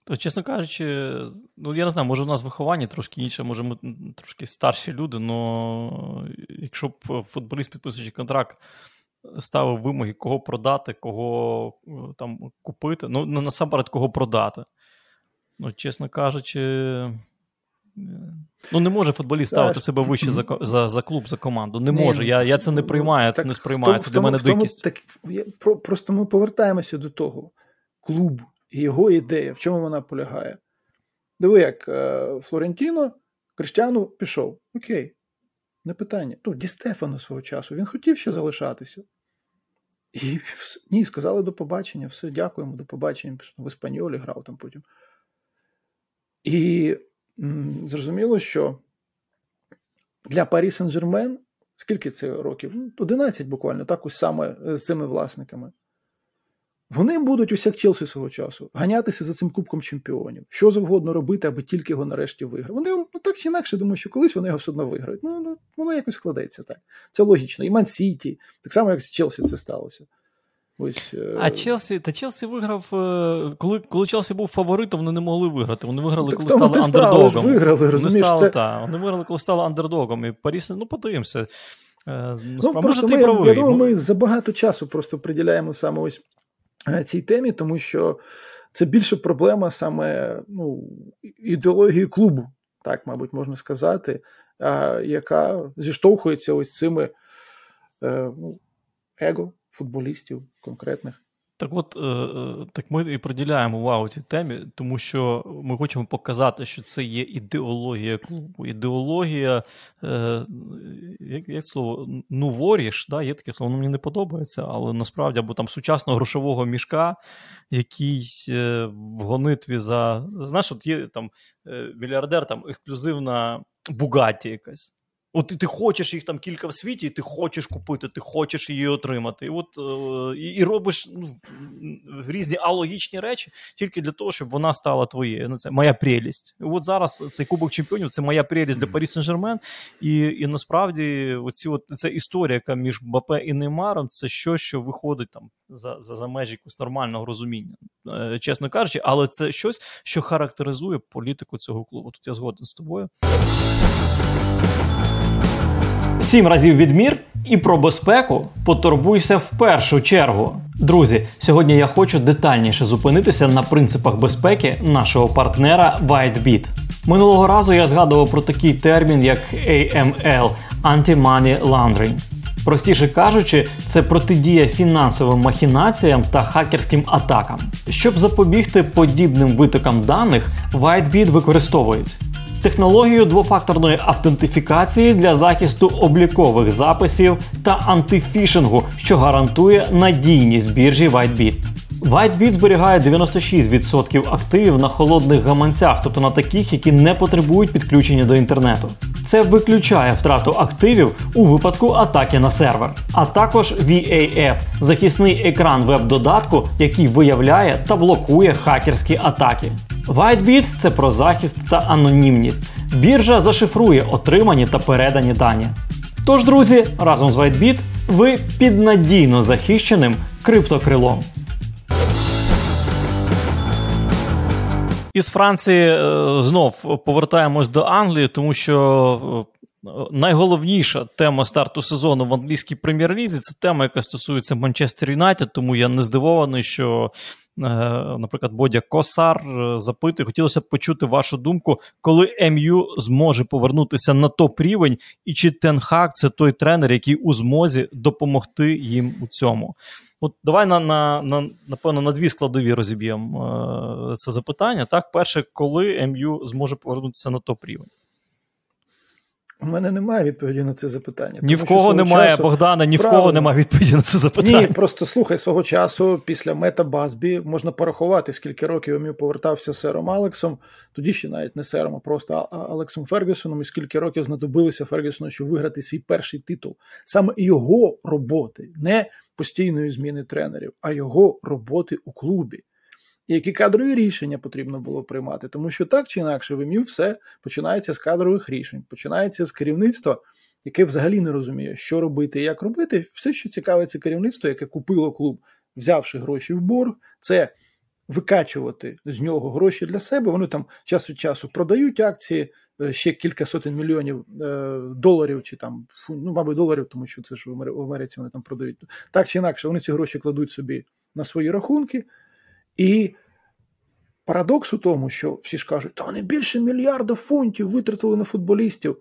То, чесно кажучи, ну я не знаю, може у нас виховання трошки інше, може ми трошки старші люди, але якщо б футболіст, підписуючи контракт, ставив вимоги, кого продати, кого е, там купити, ну насамперед кого продати. Ну, чесно кажучи, Ну, не може футболіст ставити себе вище за за, за клуб, за команду. Не може. Ну, я я це не ну, приймаю, це не сприймаю. Це для мене дикість. Так, я, про, Просто ми повертаємося до того. Клуб і його ідея, в чому вона полягає. Диви, як е, Флорентіно Криштяну пішов. Окей, не питання. Ну, Ді Стефано свого часу. Він хотів ще залишатися. І ні, сказали до побачення, все, дякуємо, до побачення. В Іспаньолі грав там потім. І зрозуміло, що для Парі Сен-Жермен, скільки це років? 11 ну, буквально, так ось саме з цими власниками. Вони будуть усяк Челсі свого часу ганятися за цим Кубком чемпіонів, що завгодно робити, аби тільки його нарешті виграв. Вони ну, так чи інакше думаю, що колись вони його все одно виграють. Ну, ну воно якось складеться так. Це логічно. І Ман Сіті, так само, як з Челсі це сталося. Ось, е, А Челсі, та Челсі виграв, е, коли коли Челсі був фаворитом, вони не могли виграти. Вони виграли, так, коли стали андердогом. Виграли, розумієш, вони, стали, це... та, вони виграли, коли стали андердогом. І Паріс, ну подивимося. Е, ну, просто ми, правий. Я думаю, ми забагато часу просто приділяємо саме ось цій темі, тому що це більше проблема саме ну, ідеології клубу, так, мабуть, можна сказати, а, яка зіштовхується ось цими ну, его футболістів конкретних. Так от, е, е, так ми і приділяємо увагу цій темі, тому що ми хочемо показати, що це є ідеологія клубу. Ідеологія, е, як як слово, ну воріш, да, є таке слово, воно мені не подобається, але насправді або там сучасного грошового мішка, який в гонитві за. Знаєш, от є там мільярдер, там ексклюзивна Бугатті якась. От ти хочеш їх там кілька в світі, і ти хочеш купити, ти хочеш її отримати. І от е, і, і робиш ну, різні алогічні речі тільки для того, щоб вона стала твоєю. Ну, Це моя прелість. І от зараз цей Кубок Чемпіонів це моя прелість для Парі Сен-Жермен. І і насправді оці от, ця історія, яка між Бапе і Неймаром, це щось, що виходить там за за, за межі якогось нормального розуміння, е, чесно кажучи, але це щось, що характеризує політику цього клубу. Тут я згоден з тобою. Сім разів відмір і про безпеку потурбуйся в першу чергу. Друзі, сьогодні я хочу детальніше зупинитися на принципах безпеки нашого партнера WhiteBit. Минулого разу я згадував про такий термін, як AML Anti-Money Laundering. Простіше кажучи, це протидія фінансовим махінаціям та хакерським атакам. Щоб запобігти подібним витокам даних, WhiteBit використовують технологію двофакторної автентифікації для захисту облікових записів та антифішингу, що гарантує надійність біржі WhiteBit. WhiteBit зберігає 96% активів на холодних гаманцях, тобто на таких, які не потребують підключення до інтернету. Це виключає втрату активів у випадку атаки на сервер, а також VAF захисний екран веб-додатку, який виявляє та блокує хакерські атаки. WhiteBit – це про захист та анонімність. Біржа зашифрує отримані та передані дані. Тож, друзі, разом з WhiteBit ви під надійно захищеним криптокрилом. Із Франції е, знов повертаємось до Англії, тому що е, найголовніша тема старту сезону в англійській прем'єр-лізі це тема, яка стосується Манчестер Юнайтед, тому я не здивований, що. Е, наприклад, Бодя Косар запитує, хотілося б почути вашу думку, коли МЮ зможе повернутися на топ рівень, і чи Тенхак це той тренер, який у змозі допомогти їм у цьому. От давай на, на, на напевно на дві складові розіб'ємо е, це запитання. Так, перше, коли МЮ зможе повернутися на топ рівень? У мене немає відповіді на це запитання. Ні в кого немає, часу... Богдана, ні Правильно. в кого немає відповіді на це запитання. Ні, просто слухай свого часу після Мета Базбі можна порахувати, скільки років МЮ повертався з сером Алексом, тоді ще навіть не сером, а просто Алексом Фергюсоном, і скільки років знадобилося Фергюсону, щоб виграти свій перший титул. Саме його роботи, не постійної зміни тренерів, а його роботи у клубі. Які кадрові рішення потрібно було приймати, тому що так чи інакше в ім'ю все починається з кадрових рішень, починається з керівництва, яке взагалі не розуміє, що робити і як робити. Все, що цікавиться керівництво, яке купило клуб, взявши гроші в борг, це викачувати з нього гроші для себе. Вони там час від часу продають акції. Е, ще кілька сотень мільйонів е, доларів, чи там ну, мабуть, доларів, тому що це ж в Америці вони там продають. Так чи інакше, вони ці гроші кладуть собі на свої рахунки. І парадокс у тому, що всі ж кажуть, та вони більше мільярда фунтів витратили на футболістів.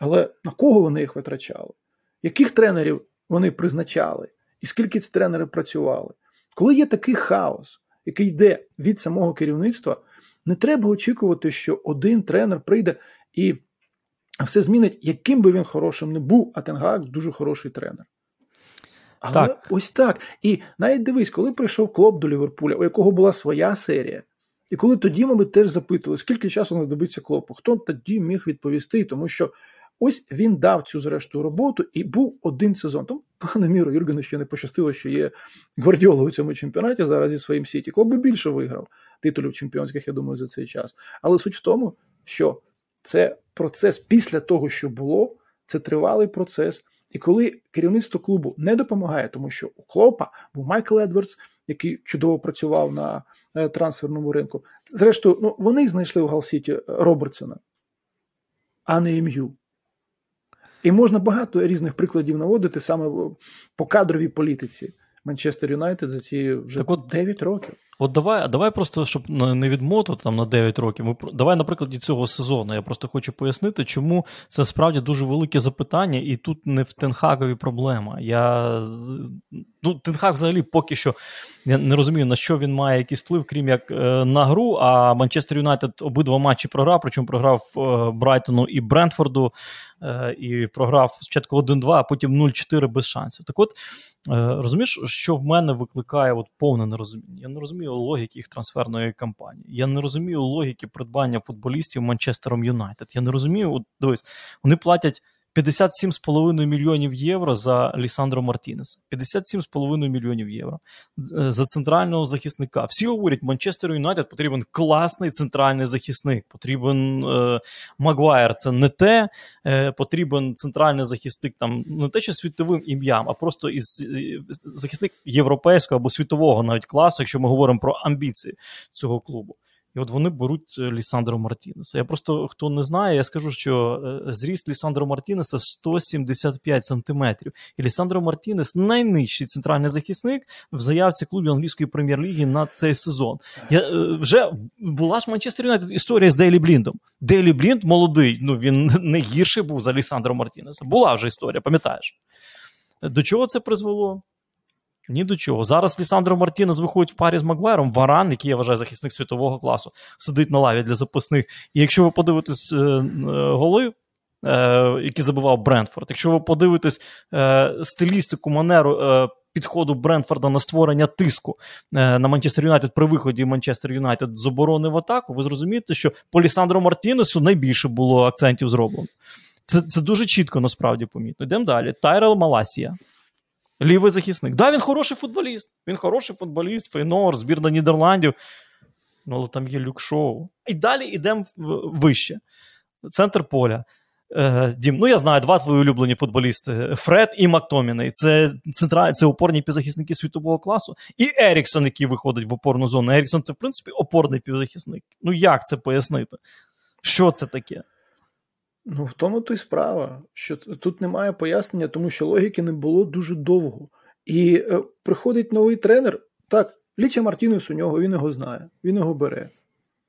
Але на кого вони їх витрачали? Яких тренерів вони призначали? І скільки ці тренери працювали? Коли є такий хаос, який йде від самого керівництва, не треба очікувати, що один тренер прийде і все змінить, яким би він хорошим не був, а Тенгак дуже хороший тренер. Але так. ось так. І навіть дивись, коли прийшов клоп до Ліверпуля, у якого була своя серія, і коли тоді, мабуть, теж запитували, скільки часу знадобиться клопу, хто тоді міг відповісти, тому що ось він дав цю зрештою роботу і був один сезон. Тому, пане міру, Юргену ще не пощастило, що є Гвардіола у цьому чемпіонаті зараз зі своїм сіті. Клоп би більше виграв титулів чемпіонських, я думаю, за цей час. Але суть в тому, що це процес після того, що було, це тривалий процес. І коли керівництво клубу не допомагає, тому що у Клопа був Майкл Едвардс, який чудово працював на е, трансферному ринку. Зрештою, ну вони знайшли в Галсіті Робертсона, а не ім'ю. І можна багато різних прикладів наводити саме по кадровій політиці Манчестер Юнайтед за ці вже так от, 9 років. От давай давай просто, щоб не відмотати там на 9 років. Ми давай, на прикладі цього сезону. Я просто хочу пояснити, чому це справді дуже велике запитання, і тут не в Тенхагові проблема. Я ну, Тенхаг взагалі поки що я не розумію, на що він має якийсь вплив, крім як е, на гру. А Манчестер Юнайтед обидва матчі програв, причому програв е, Брайтону і Брентфорду, і програв спочатку 1-2, а потім 0-4 без шансів. Так от розумієш, що в мене викликає от повне нерозуміння. Я не розумію логіки їх трансферної кампанії. Я не розумію логіки придбання футболістів Манчестером Юнайтед. Я не розумію, от дивись, вони платять. 57,5 мільйонів євро за Лісандро Мартінеса. 57,5 мільйонів євро за центрального захисника. Всі говорять, Манчестер Юнайтед потрібен класний центральний захисник. Потрібен е, Магуайр. Це не те. Е, потрібен центральний захисник там не те, що світовим ім'ям, а просто із е, захисник європейського або світового навіть класу, якщо ми говоримо про амбіції цього клубу. І от вони беруть е, Лісандро Мартінеса. Я просто хто не знає, я скажу, що е, зріст Лісандро Мартінеса 175 сантиметрів. І Лісандро Мартінес найнижчий центральний захисник в заявці клубів англійської прем'єр-ліги на цей сезон. Я е, вже була ж Манчестер Юнайтед історія з Дейлі Бліндом. Дейлі Блінд молодий. Ну він не гірший був за Лісандро Мартінеса. Була вже історія, пам'ятаєш? До чого це призвело? Ні до чого. Зараз Лісандро Мартінес виходить в парі з Магуайром, Варан, який я вважаю захисник світового класу, сидить на лаві для запасних. І якщо ви подивитесь е, е, голи, е, які забивав Брентфорд, якщо ви подивитесь е, стилістику манеру е, підходу Брентфорда на створення тиску е, на Манчестер Юнайтед при виході Манчестер Юнайтед з оборони в атаку, ви зрозумієте, що по Лісандро Мартінесу найбільше було акцентів зроблено. Це це дуже чітко насправді помітно. Йдемо далі. Тайрел Маласія. Лівий захисник. Да, він хороший футболіст. Він хороший футболіст, Фейнор, збірна Нідерландів. Ну, але там є люк-шоу. І далі йдемо вище. Центр поля. Е, Дім, ну я знаю, два твої улюблені футболісти: Фред і Мактоміней. Це центра, це опорні півзахисники світового класу. І Еріксон, який виходить в опорну зону. Еріксон це, в принципі, опорний півзахисник. Ну як це пояснити? Що це таке? Ну, в тому то й справа, що тут немає пояснення, тому що логіки не було дуже довго. І е, приходить новий тренер. Так, Ліча Мартінес у нього, він його знає, він його бере.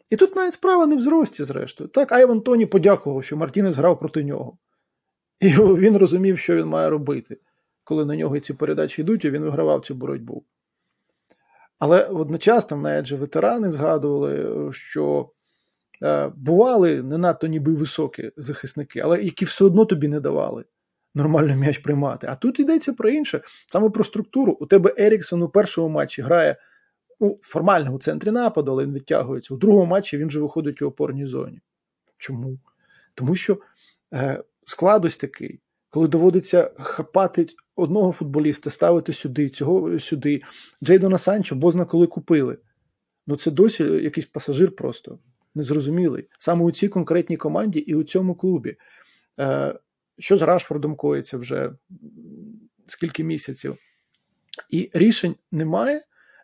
І тут навіть справа не в зрості, зрештою. Так, Айван Тоні подякував, що Мартінес грав проти нього. І він розумів, що він має робити, коли на нього ці передачі йдуть, і він вигравав цю боротьбу. Але водночас там навіть же ветерани згадували, що е, бували не надто ніби високі захисники, але які все одно тобі не давали нормально м'яч приймати. А тут йдеться про інше, саме про структуру. У тебе Еріксон у першому матчі грає ну, формально у центрі нападу, але він відтягується. У другому матчі він вже виходить у опорній зоні. Чому? Тому що е, склад такий, коли доводиться хапати одного футболіста, ставити сюди, цього сюди. Джейдона Санчо, бозна коли купили. Ну це досі якийсь пасажир просто незрозумілий. Саме у цій конкретній команді і у цьому клубі. Е, Що з Рашфордом коїться вже скільки місяців? І рішень немає.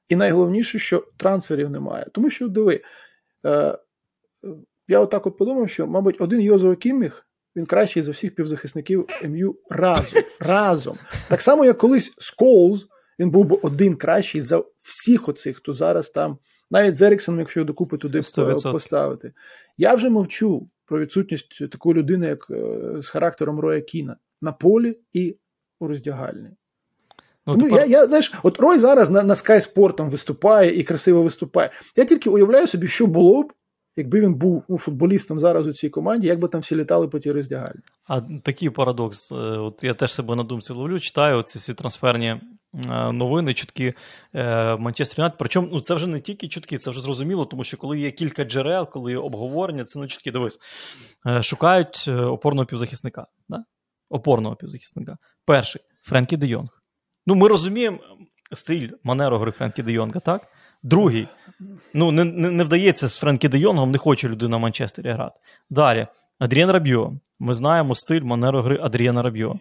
І найголовніше, що трансферів немає. Тому що, диви, е, я отак от подумав, що, мабуть, один Йозо Кімміх, він кращий за всіх півзахисників МЮ разом. разом. Так само, як колись Сколз, він був би один кращий за всіх оцих, хто зараз там, навіть з Еріксоном, якщо докупи туди 100%. поставити. Я вже мовчу про відсутність такої людини, як е, з характером Роя Кіна на полі і у роздягальні. Ну, Тому тепер... я, я, знаєш, От Рой зараз на на Sky Sport там виступає і красиво виступає. Я тільки уявляю собі, що було б, якби він був ну, футболістом зараз у цій команді, як би там всі літали по тій роздягальні. А такий парадокс. Е, от Я теж себе на думці ловлю, читаю ці всі трансферні е, новини, чутки е, Манчестер Юнайтед. Причому ну, це вже не тільки чутки, це вже зрозуміло, тому що коли є кілька джерел, коли є обговорення, це не чутки. Дивись, шукають опорного півзахисника. Да? Опорного півзахисника. Перший Френкі Де Йонг. Ну, ми розуміємо стиль манеру гри Френкі Де Йонга, так? Другий. Ну, не не, не вдається з Френкі Де Йонгом, не хоче людина в Манчестері грати. Далі. Адріан Рабьо. Ми знаємо стиль манеру гри Адріана Рабьо.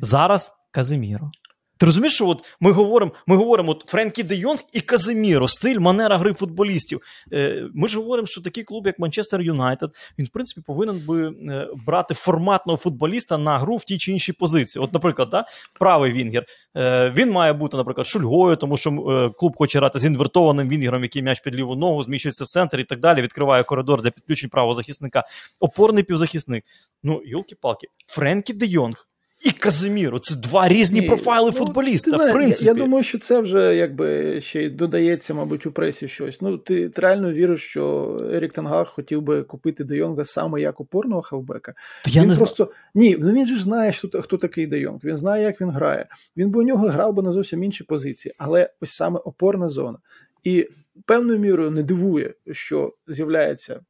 Зараз Казиміро. Ти розумієш, що от ми говоримо ми говоримо от Френкі Де Йонг і Казиміро, стиль, манера гри футболістів. Е, Ми ж говоримо, що такий клуб, як Манчестер Юнайтед, він, в принципі, повинен би е, брати форматного футболіста на гру в тій чи іншій позиції. От, наприклад, да, правий Вінгер. Е, Він має бути, наприклад, шульгою, тому що клуб хоче грати з інвертованим Вінгером, який м'яч під ліву ногу, зміщується в центр і так далі. Відкриває коридор для підключень правого захисника. Опорний півзахисник. Ну, йолки-палки, Френкі Де Йонг і Казиміру. Це два різні Ні, профайли ну, футболіста. Знаєш, в принципі. Я, я думаю, що це вже якби ще й додається, мабуть, у пресі щось. Ну, ти, ти реально віриш, що Ерік Тангах хотів би купити Де Йонга саме як опорного хавбека. Та я він не просто ні, ну він же знає, хто, хто такий Де Йонг. Він знає, як він грає. Він би у нього грав би на зовсім інші позиції, але ось саме опорна зона. І певною мірою не дивує, що з'являється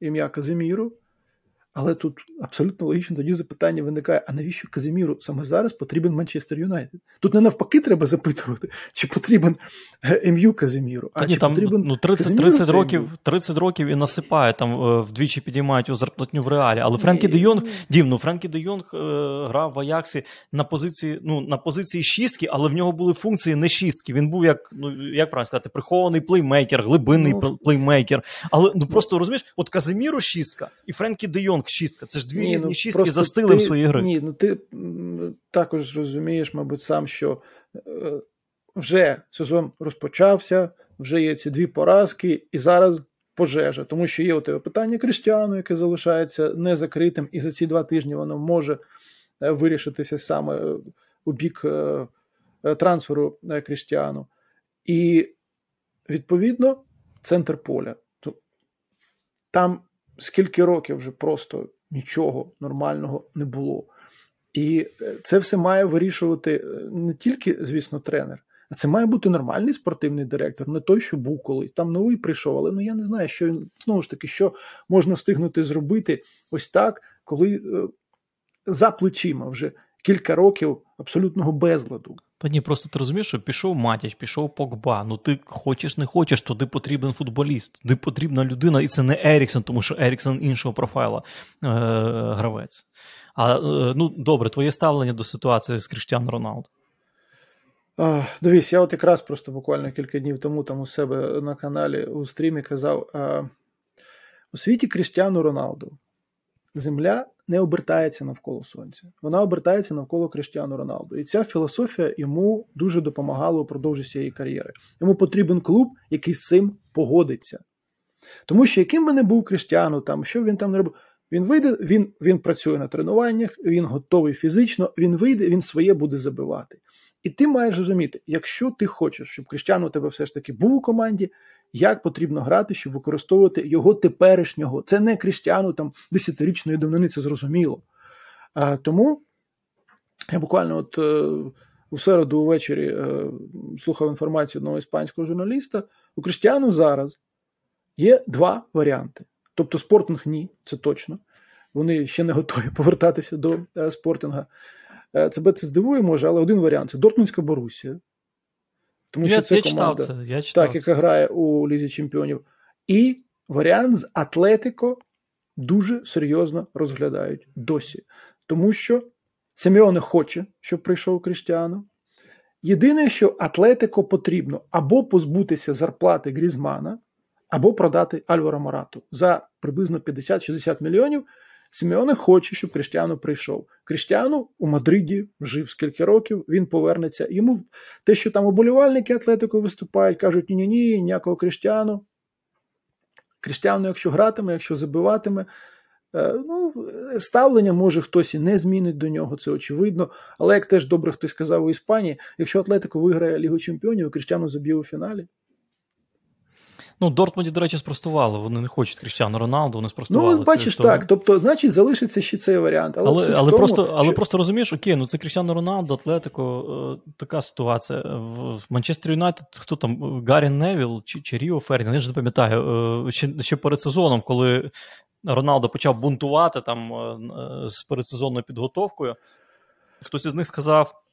ім'я Каземіро. Але тут абсолютно логічно тоді запитання виникає: а навіщо Каземіро саме зараз потрібен Манчестер Юнайтед? Тут не навпаки треба запитувати, чи потрібен е, МЮ Каземіро, а Та ні, чи там потрібен ну 30 30 років 30 років і насипає там е, вдвічі підіймають у зарплатню в Реалі. Але Френкі Де Йонг, Дім, ну Френкі Де Йонг е, грав в Аяксі на позиції, ну на позиції шістки, але в нього були функції не шістки. Він був як ну як правильно сказати, прихований плеймейкер, глибинний ну, плеймейкер. Але ну просто розумієш, от Казиміру шістка і Френкі Де Йонг шістка. Це ж дві ні, різні ну, шістки за стилем ти, своєї гри. Ні, ну ти також розумієш, мабуть, сам, що е, вже сезон розпочався, вже є ці дві поразки, і зараз пожежа. Тому що є у тебе питання Крістіану, яке залишається незакритим, і за ці два тижні воно може е, вирішитися саме у бік е, трансферу Крістіану. І відповідно центр поля. Там скільки років вже просто нічого нормального не було. І е, це все має вирішувати е, не тільки, звісно, тренер, а це має бути нормальний спортивний директор, не той, що був колись. Там новий прийшов, але ну я не знаю, що він знову ж таки, що можна встигнути зробити ось так, коли е, за плечима вже кілька років абсолютного безладу. Та ні, просто ти розумієш, що пішов Матяч, пішов Погба. Ну ти хочеш, не хочеш, туди потрібен футболіст, туди потрібна людина, і це не Еріксон, тому що Еріксон іншого профайла е- гравець. А е- ну добре, твоє ставлення до ситуації з Кріштіаном Роналду. А, Дивись, я от якраз просто буквально кілька днів тому там у себе на каналі у стрімі казав: а, у світі Кріштіану Роналду земля не обертається навколо сонця, вона обертається навколо Кріштіану Роналду. І ця філософія йому дуже допомагала упродовж цієї кар'єри. Йому потрібен клуб, який з цим погодиться. Тому що яким би не був Кріштіану, там, що він там не робив, він вийде, він він працює на тренуваннях, він готовий фізично, він вийде, він своє буде забивати. І ти маєш розуміти, якщо ти хочеш, щоб Кріштіану у тебе все ж таки був у команді, як потрібно грати, щоб використовувати його теперішнього. Це не Кріштіану там десятирічної давнини, це зрозуміло. А, Тому я буквально от е, у середу увечері е, слухав інформацію одного іспанського журналіста. У Кріштіану зараз є два варіанти. Тобто, спортинг ні, це точно. Вони ще не готові повертатися до е, спортинга. Е, тебе це здивує, може, але один варіант це Дортмундська Борусія. Тому я, що це я команда, читав це. Я читав так, яка грає у Лізі Чемпіонів. І варіант з Атлетико дуже серйозно розглядають досі. Тому що Семіоне хоче, щоб прийшов Кріштіану. Єдине, що Атлетико потрібно або позбутися зарплати Грізмана, або продати Альвара Марату за приблизно 50-60 мільйонів. Сімеоне хоче, щоб Кріштіану прийшов. Кріштіану у Мадриді жив скільки років, він повернеться. Йому те, що там оболівальники Атлетико виступають, кажуть, ні-ні, ні, ніякого Кріштіану. Кріштіану, якщо гратиме, якщо забиватиме, е, ну, ставлення може хтось і не змінить до нього, це очевидно. Але як теж добре хтось сказав у Іспанії, якщо Атлетико виграє Лігу Чемпіонів, Кріштіану заб'є у фіналі. Ну, Дортмунді, до речі, спростували. Вони не хочуть Кріштіану Роналду, вони спростували. Ну, бачиш, так. Тобто, значить, залишиться ще цей варіант. Але але, але, тому, просто що... але просто розумієш, окей, ну це Кріштіану Роналду, Атлетико, е, така ситуація. В Манчестер Юнайтед, хто там, Гаррі Невіл чи, чи Ріо Фердінанд, я ж не пам'ятаю, е, ще, ще перед сезоном, коли Роналдо почав бунтувати там е, з передсезонною підготовкою, хтось із них сказав.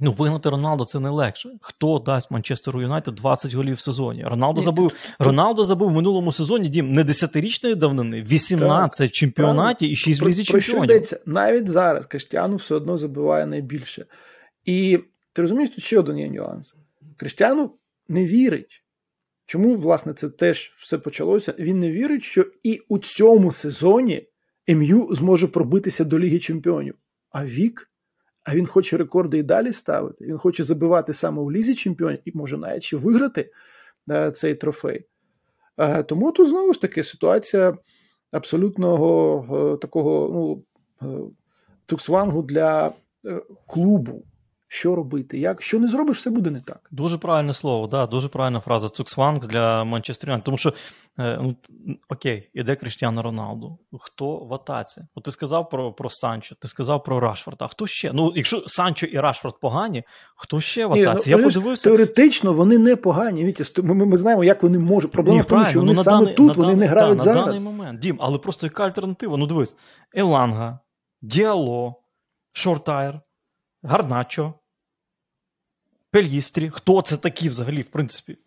Ну, вигнати Роналдо це не легше. Хто дасть Манчестеру Юнайтед 20 голів в сезоні? Роналдо забив Роналдо забив в минулому сезоні Дім не 10-річної давнини, 18 так, чемпіонатів і 6 в лізі чемпіонів. Про що йдеться? Навіть зараз Криштіану все одно забиває найбільше. І ти розумієш, тут ще один є нюанс. Криштіану не вірить. Чому, власне, це теж все почалося? Він не вірить, що і у цьому сезоні МЮ зможе пробитися до Ліги Чемпіонів. А вік а він хоче рекорди і далі ставити. Він хоче забивати саме у лізі чемпіонів і може навіть ще виграти е, цей трофей. Е, тому тут знову ж таки ситуація абсолютного е, такого ну, туксвангу для клубу що робити, як що не зробиш, все буде не так. Дуже правильне слово, да, дуже правильна фраза. Цуксванг для Манчестер Тому що е, ну, окей, іде Кріштіану Роналду. Хто в атаці? От ти сказав про про Санчо, ти сказав про Рашфорда. А хто ще? Ну, якщо Санчо і Рашфорд погані, хто ще в атаці? Ні, ну, Я подивився. Теоретично вони не погані. Вітя, ми, ми знаємо, як вони можуть. Проблема Ні, в тому, що вони ну, саме даний, тут вони даний, не грають та, зараз. На даний момент. Дім, але просто яка альтернатива? Ну дивись, Еланга, Діало, Шортайр. Гарначо, Пельїстрі. Хто це такі взагалі, в принципі?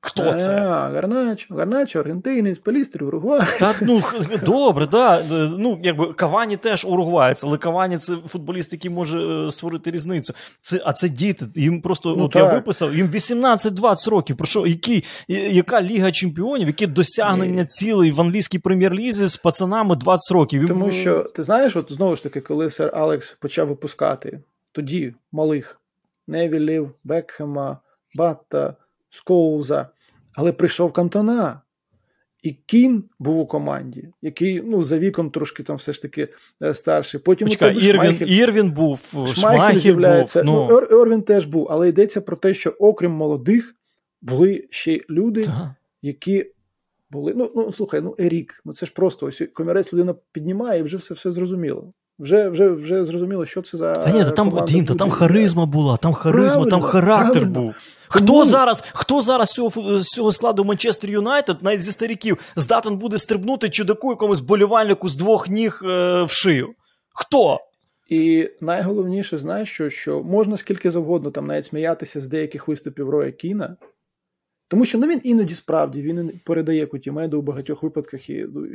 Хто це? А, Гарначо, Гарначо, Аргентинець, Пелістрі, Уругвай. Та, ну, добре, да. Ну, якби Кавані теж уругваєць, але Кавані це футболіст, який може е, створити різницю. Це, А це діти. Їм просто ну, от я виписав, їм 18-20 років. Про що, які, Яка Ліга Чемпіонів, які досягнення Ні. цілей в англійській прем'єр-лізі з пацанами 20 років? Тому що ти знаєш, от знову ж таки, коли сер Алекс почав випускати тоді малих Невілів, Бекхема, Батта, Скоуза, але прийшов Кантона. І Кін був у команді, який ну, за віком трошки там все ж таки е, старший. Потім Почекай, Ірвін, Шмайхель, Ірвін був, Шмайхель з'являється. Був, ну. ну Ервін теж був, але йдеться про те, що окрім молодих були ще люди, Та. які були. Ну, ну слухай, ну Ерік, ну це ж просто ось комірець людина піднімає і вже все все зрозуміло. Вже вже, вже зрозуміло, що це за. Та ні, там Дім, та там харизма була, там харизма, правильно, там характер правильно. був. Хто Тому... зараз хто зараз з цього, цього складу Манчестер Юнайтед, навіть зі старіків, здатен буде стрибнути чудаку якомусь болівальнику з двох ніг е, в шию? Хто? І найголовніше, знаєш, що що можна скільки завгодно там навіть сміятися з деяких виступів Роя Кіна, тому що ну, він іноді справді він передає куті меду у багатьох випадках, і ну,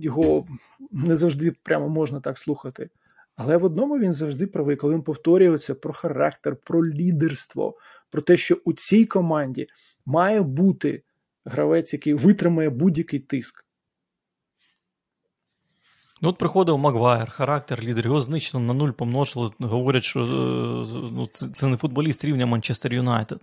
його не завжди прямо можна так слухати. Але в одному він завжди правий, коли він повторюється про характер, про лідерство, про те, що у цій команді має бути гравець, який витримає будь-який тиск. Ну, от приходив Магуайр, характер, лідер, його знищено на нуль помножили. Говорять, що е, ну, це, це не футболіст рівня Манчестер Юнайтед.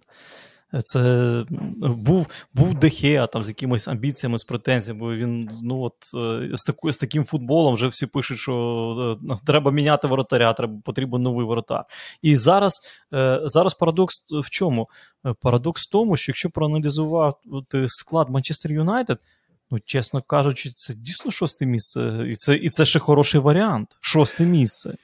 Це був був Дехеа там з якимись амбіціями, з претензіями, бо він ну от е, з таку, з таким футболом вже всі пишуть, що е, треба міняти воротаря, треба потрібен новий воротар. І зараз зараз парадокс в чому? Парадокс в тому, що якщо проаналізувати склад Манчестер Юнайтед. Ну, чесно кажучи, це дійсно шосте місце, і це і це ще хороший варіант. Шосте місце.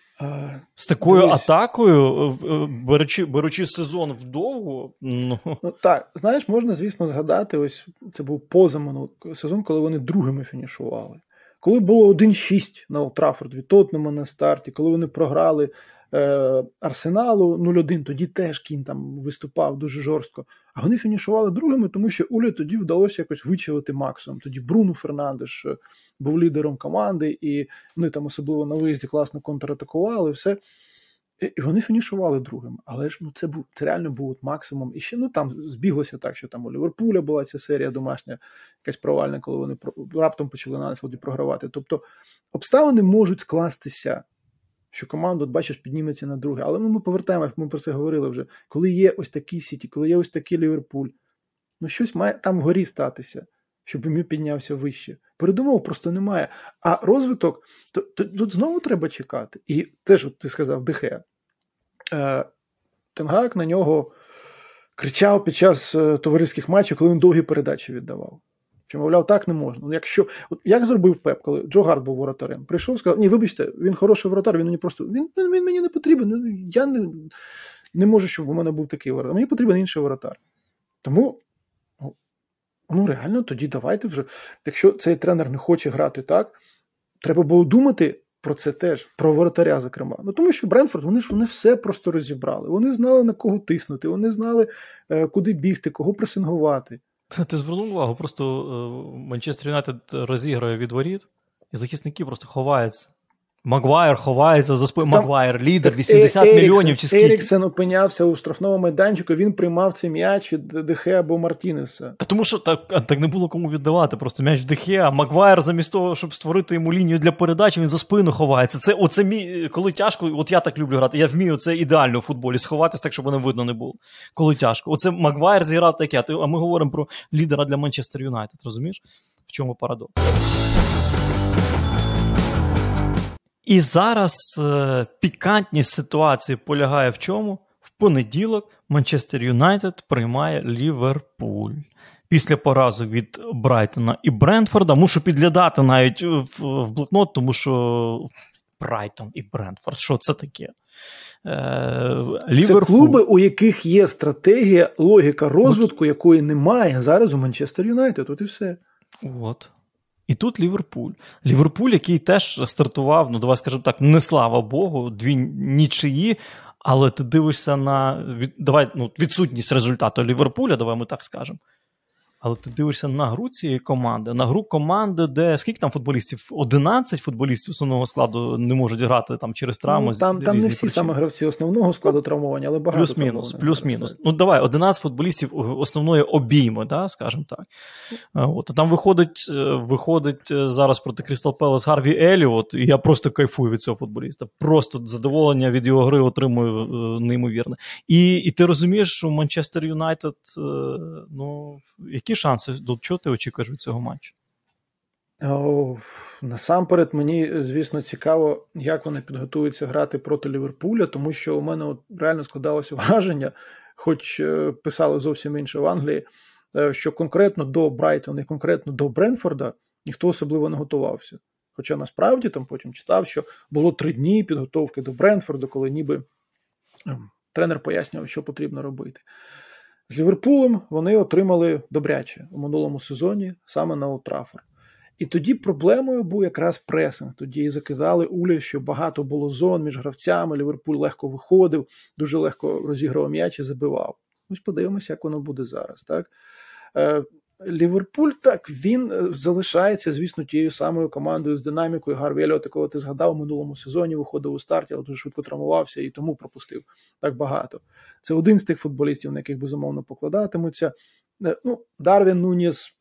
З такою дивись. атакою, е, е, беручи беручи сезон вдовго. Ну... ну так, знаєш, можна, звісно, згадати, ось це був позаминулий сезон, коли вони другими фінішували. Коли було 1-6 на Олтрафорд від Тотнема на старті, коли вони програли е, Арсеналу 0-1, тоді теж кінь там виступав дуже жорстко. А вони фінішували другими, тому що Улі тоді вдалося якось вичавити максимум. Тоді Бруно Фернандеш е, був лідером команди, і вони там особливо на виїзді класно контратакували. все. І вони фінішували другими. Але ж ну, це був це реально був максимум. І ще ну там збіглося так, що там у Ліверпуля була ця серія домашня, якась провальна, коли вони раптом почали на Анфілді програвати. Тобто обставини можуть скластися що команда, от бачиш, підніметься на друге. Але ми повертаємося, ми про це говорили вже. Коли є ось такий Сіті, коли є ось такий Ліверпуль, ну щось має там вгорі статися, щоб він піднявся вище. Передумов просто немає. А розвиток, то, то, тут знову треба чекати. І теж, от ти сказав, Дехе. Е, Тенгак на нього кричав під час е, товариських матчів, коли він довгі передачі віддавав. Що, мовляв, так не можна. Ну, якщо, от Як зробив Пеп, коли Джо Гард був воротарем? Прийшов сказав, ні, вибачте, він хороший воротар, він мені просто він він мені не потрібен. Ну, Я не не можу, щоб у мене був такий воротар. Мені потрібен інший воротар. Тому, ну, реально, тоді давайте вже. Якщо цей тренер не хоче грати так, треба було думати. Про це теж, про воротаря, зокрема. Ну тому що Бренфорд, вони ж вони все просто розібрали. Вони знали на кого тиснути, вони знали, е, куди бігти, кого пресингувати. Ти звернув увагу, просто е, Манчестер Юнайтед розіграє від воріт, і захисники просто ховаються. Магуайр ховається за спиною. Магуайр, лідер, 80 Еріксен, мільйонів чи скільки. Еріксен опинявся у штрафному майданчику, він приймав цей м'яч від Де Хеа або Мартінеса. Та тому що так так не було кому віддавати. Просто м'яч в Де Хеа, а Магуайр замість того, щоб створити йому лінію для передачі, він за спину ховається. Це оце мій, коли тяжко, от я так люблю грати. Я вмію це ідеально у футболі, сховатися так, щоб не видно не було. Коли тяжко. Оце Магуайр зіграв таке, а ми говоримо про лідера для Манчестер Юнайтед, розумієш? В чому парадокс? І зараз е, пікантність ситуації полягає в чому? В понеділок Манчестер Юнайтед приймає Ліверпуль. Після поразу від Брайтона і Брентфорда. Мушу підглядати навіть в, в блокнот, тому що Брайтон і Брентфорд, що це таке? Е, Це клуби, у яких є стратегія, логіка розвитку, якої немає зараз у Манчестер Юнайтед. От і все. От. І тут Ліверпуль. Ліверпуль, який теж стартував, ну давай скажемо так, не слава Богу, дві нічиї, але ти дивишся на давай, ну, відсутність результату Ліверпуля, давай ми так скажемо. Але ти дивишся на гру цієї команди, на гру команди, де скільки там футболістів? 11 футболістів основного складу не можуть грати там через травми. Ну, там там не всі причини. саме гравці основного складу травмовані, але багато. Плюс-мінус, плюс-мінус. Ну давай, 11 футболістів основної обійми, да, скажімо так. От, Там виходить е, виходить е, зараз проти Крістал Пелес Гарві Еліот, і я просто кайфую від цього футболіста. Просто задоволення від його гри отримую е, неймовірне. І і ти розумієш, що Манчестер Юнайтед, ну, які які шанси? Чого ти очікуєш від цього матчу? О, насамперед, мені, звісно, цікаво, як вони підготуються грати проти Ліверпуля, тому що у мене от реально складалося враження, хоч е, писали зовсім інше в Англії, е, що конкретно до Брайтона і конкретно до Бренфорда ніхто особливо не готувався. Хоча насправді там потім читав, що було три дні підготовки до Бренфорду, коли ніби ем, тренер пояснював, що потрібно робити. З Ліверпулем вони отримали добряче у минулому сезоні саме на Утрафор. І тоді проблемою був якраз пресинг. Тоді закидали Уля, що багато було зон між гравцями. Ліверпуль легко виходив, дуже легко розіграв м'яч і забивав. Ось подивимося, як воно буде зараз. Так? Ліверпуль так він е, залишається, звісно, тією самою командою з динамікою. Гарві Ельот, якого ти згадав у минулому сезоні, виходив у старті, але дуже швидко травмувався і тому пропустив так багато. Це один з тих футболістів, на яких безумовно покладатимуться. Е, ну, Дарвін Нуніс.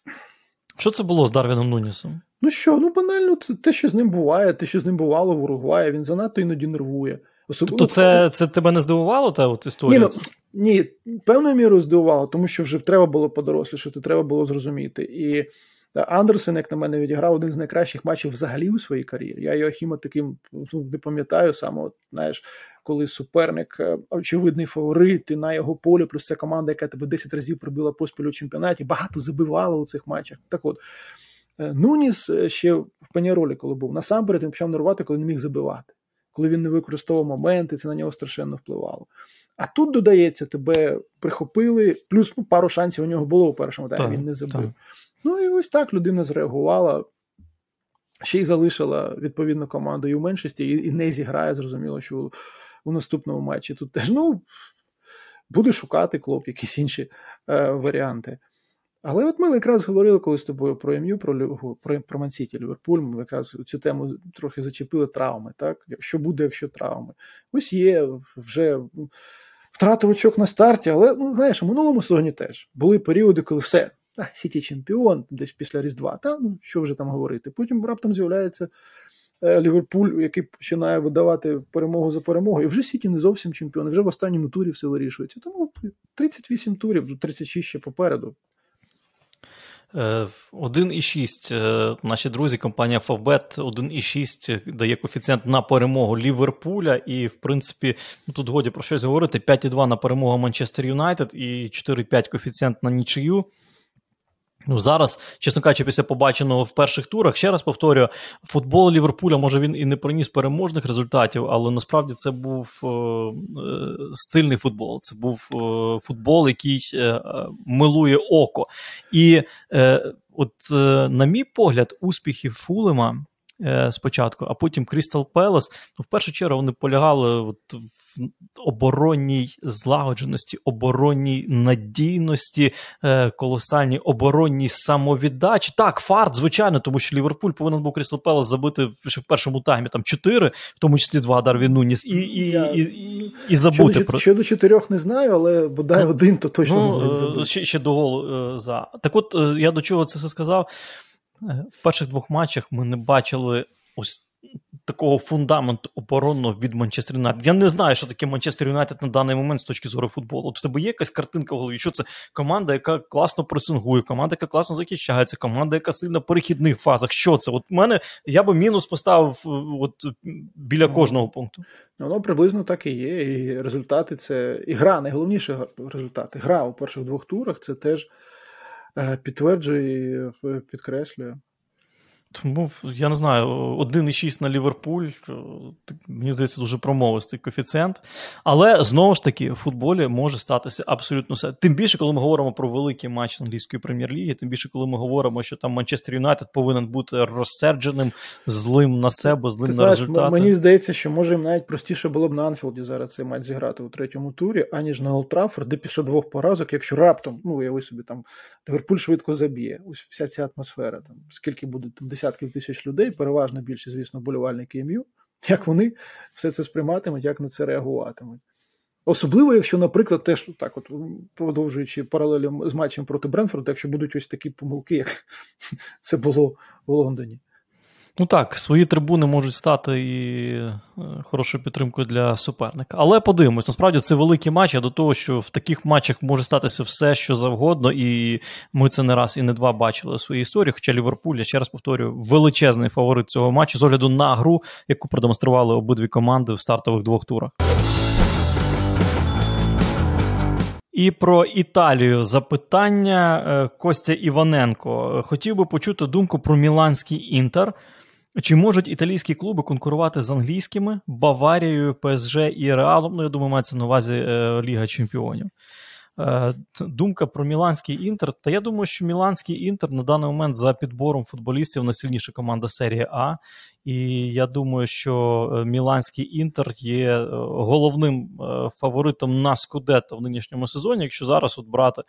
Що це було з Дарвіном Нунісом? Ну що, ну банально, те, що з ним буває, те, що з ним бувало в Уругваї, він занадто іноді нервує. Особливо... Тобто це це тебе не здивувало, та от історія? Ні, ну, ні, певною мірою здивувало, тому що вже треба було подорослішати, треба було зрозуміти. І Андерсен, як на мене, відіграв один з найкращих матчів взагалі у своїй кар'єрі. Я Йоахіма таким ну, не пам'ятаю саме, от, знаєш, коли суперник е, очевидний фаворит, і на його полі, плюс ця команда, яка тебе 10 разів прибила поспіль у чемпіонаті, багато забивала у цих матчах. Так от. Е, Нуніс е, ще в паніролі, коли був насамперед, він почав нервувати, коли не міг забивати коли він не використовував моменти, це на нього страшенно впливало. А тут додається, тебе прихопили, плюс пару шансів у нього було у першому таймі, він не забив. Так. Ну і ось так людина зреагувала, ще й залишила відповідну команду і в меншості, і, і не зіграє, зрозуміло, що у наступному матчі тут теж ну, буде шукати клоп, якісь інші е, варіанти. Але от ми якраз говорили коли з тобою про МЮ, про про, Мансіті Ліверпуль. Ми якраз цю тему трохи зачепили травми. Так, що буде, якщо травми? Ось є вже втратив очок на старті, але ну знаєш, у минулому сезоні теж були періоди, коли все. А, Сіті чемпіон, десь після Різдва, та ну що вже там говорити. Потім раптом з'являється е, Ліверпуль, який починає видавати перемогу за перемогою. І вже Сіті не зовсім чемпіон, вже в останньому турі все вирішується. Тому 38 турів, 36 ще попереду. 1,6. Е, наші друзі, компанія Favbet 1,6 дає коефіцієнт на перемогу Ліверпуля. І, в принципі, ну тут годі про щось говорити: 5,2 на перемогу Манчестер Юнайтед і 4,5 коефіцієнт на нічию. Ну, зараз, чесно кажучи, після побаченого в перших турах, ще раз повторюю, футбол Ліверпуля, може він і не приніс переможних результатів, але насправді це був е, е, стильний футбол. Це був е, футбол, який е, милує око. І е, от, е, на мій погляд, успіхи Фулема спочатку, а потім Крістал Пелес, ну, в першу чергу вони полягали от в оборонній злагодженості, оборонній надійності, е, колосальній оборонній самовіддачі. Так, фарт, звичайно, тому що Ліверпуль повинен був Крістал Пелес забити ще в першому таймі там чотири, в тому числі два Дарвін Нуніс, і і, Я... і, і, і забути щодо, про щодо чотирьох не знаю, але бодай ну, один, то точно ну, могли забути. Ще, ще до голу е, за. Так от е, я до чого це все сказав. В перших двох матчах ми не бачили ось такого фундаменту оборонного від Манчестер Юнайтед. Я не знаю, що таке Манчестер Юнайтед на даний момент з точки зору футболу. От в тебе є якась картинка в голові, що це команда, яка класно пресингує, команда, яка класно захищається, команда, яка сильно в перехідних фазах. Що це? От мене я би мінус поставив от біля ну, кожного пункту. Ну, воно приблизно так і є. І результати це і гра, найголовніше результати. Гра у перших двох турах це теж е, підтверджує і підкреслює. Тому я не знаю, 1,6 на Ліверпуль, мені здається, дуже промовистий коефіцієнт. Але знову ж таки, в футболі може статися абсолютно все. Тим більше, коли ми говоримо про великий матч англійської прем'єр-ліги, тим більше, коли ми говоримо, що там Манчестер Юнайтед повинен бути розсердженим, злим на себе, злим Ти на знаєш, результати. Мені здається, що може їм навіть простіше було б на Анфілді зараз цей матч зіграти у третьому турі, аніж на Олд Траффорд, де після двох поразок, якщо раптом, ну уяви собі там Ліверпуль швидко заб'є. Ось вся ця атмосфера, там скільки буде там десятків тисяч людей, переважно більше, звісно, болівальники МЮ, як вони все це сприйматимуть, як на це реагуватимуть. Особливо, якщо, наприклад, теж так, от продовжуючи паралелі з матчем проти Брентфорда, якщо будуть ось такі помилки, як це було в Лондоні. Ну так, свої трибуни можуть стати і е, хорошою підтримкою для суперника. Але подивимось, насправді це великий матч, а до того, що в таких матчах може статися все, що завгодно, і ми це не раз і не два бачили у своїй історії. Хоча Ліверпуль, я ще раз повторюю, величезний фаворит цього матчу з огляду на гру, яку продемонстрували обидві команди в стартових двох турах. І про Італію запитання е, Костя Іваненко. Хотів би почути думку про Міланський інтер. Чи можуть італійські клуби конкурувати з англійськими Баварією, ПСЖ і Реалом? Ну, я думаю, мається на увазі е, Ліга Чемпіонів. Е, думка про Міланський інтер. Та я думаю, що Міланський інтер на даний момент за підбором футболістів найсильніша команда серії А. І я думаю, що е, Міланський інтер є е, головним фаворитом на Скудетто в нинішньому сезоні. Якщо зараз от брати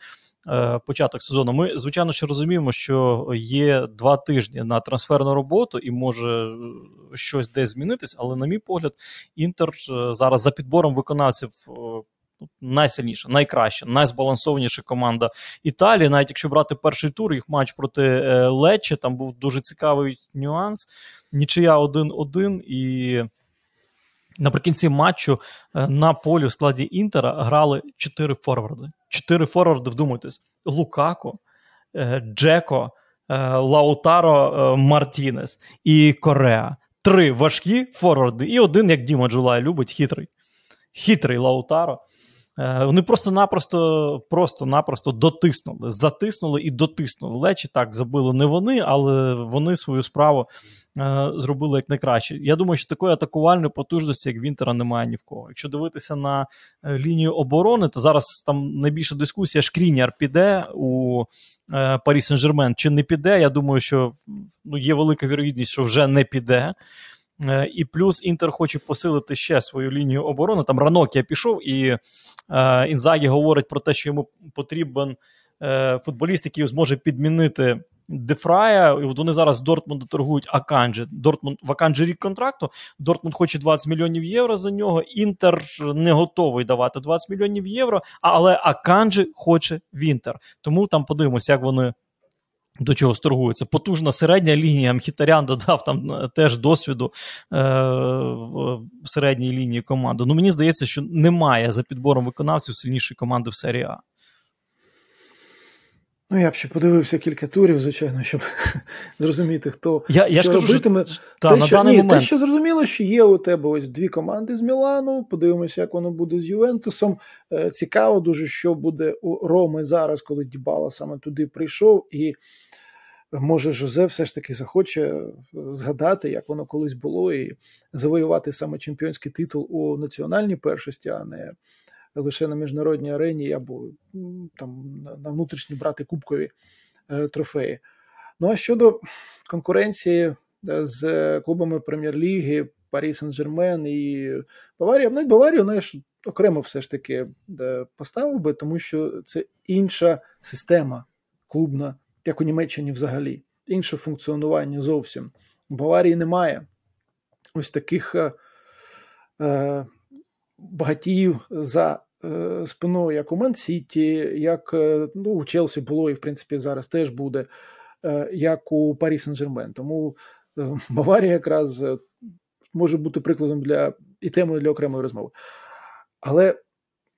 початок сезону, ми звичайно що розуміємо, що є два тижні на трансферну роботу і може щось десь змінитись, але, на мій погляд, інтер зараз за підбором виконавців найсильніша, найкраща, найзбалансованіша команда Італії. Навіть якщо брати перший тур, їх матч проти е, Лечче, там був дуже цікавий нюанс. Нічия 1-1 і. Наприкінці матчу е, на полі в складі Інтера грали чотири форварди. Чотири форварди, вдумайтесь: Лукако, е, Джеко, Лаутаро Мартінес і Кореа. Три важкі форварди, і один, як Діма Джулай любить, хитрий. Хитрий Лаутаро. Е, вони просто-напросто просто-напросто дотиснули, затиснули і дотиснули. Лечі так забили не вони, але вони свою справу е, зробили як найкраще. Я думаю, що такої атакувальної потужності, як Вінтера, немає ні в кого. Якщо дивитися на е, лінію оборони, то зараз там найбільша дискусія: Шкріняр піде у е, Парі Сен-Жермен чи не піде. Я думаю, що ну, є велика вірогідність, що вже не піде. Е, і плюс Інтер хоче посилити ще свою лінію оборони. Там Ранокія пішов, і е, Інзагі говорить про те, що йому потрібен е, футболіст, який зможе підмінити Де Врая. І от вони зараз Дортмунду торгують Аканджі. Дортмунд в Аканджі рік контракту. Дортмунд хоче 20 мільйонів євро за нього. Інтер не готовий давати 20 мільйонів євро, але Аканджі хоче в Інтер. Тому там подивимося, як вони до чого сторгується. Потужна середня лінія. Мхітарян додав там е, теж досвіду е, в середній лінії команди. Ну, мені здається, що немає за підбором виконавців сильнішої команди в серії А. Ну, я б ще подивився кілька турів, звичайно, щоб зрозуміти, хто я, я що ж кажу, робитиме. Що, та, те, на що, даний ні, момент. те, що зрозуміло, що є у тебе ось дві команди з Мілану. Подивимося, як воно буде з Ювентусом. Е, цікаво дуже, що буде у Роми зараз, коли Дібала саме туди прийшов. І може Жозе все ж таки захоче е, згадати, як воно колись було, і завоювати саме чемпіонський титул у національній першості, а не лише на міжнародній арені або там на внутрішні брати кубкові е, трофеї. Ну а щодо конкуренції е, з клубами прем'єр-ліги, Парі Сен-Жермен і Баварія, навіть Баварію знаєш, окремо все ж таки поставив би, тому що це інша система клубна як у Німеччині взагалі. Інше функціонування зовсім. У Баварії немає ось таких е, е, багатіїв за е, спиною, як у Ман-Сіті, як е, ну, у Челсі було, і в принципі зараз теж буде, е, як у Парі Сен-Жермен. Тому Баварія якраз може бути прикладом для і темою для окремої розмови. Але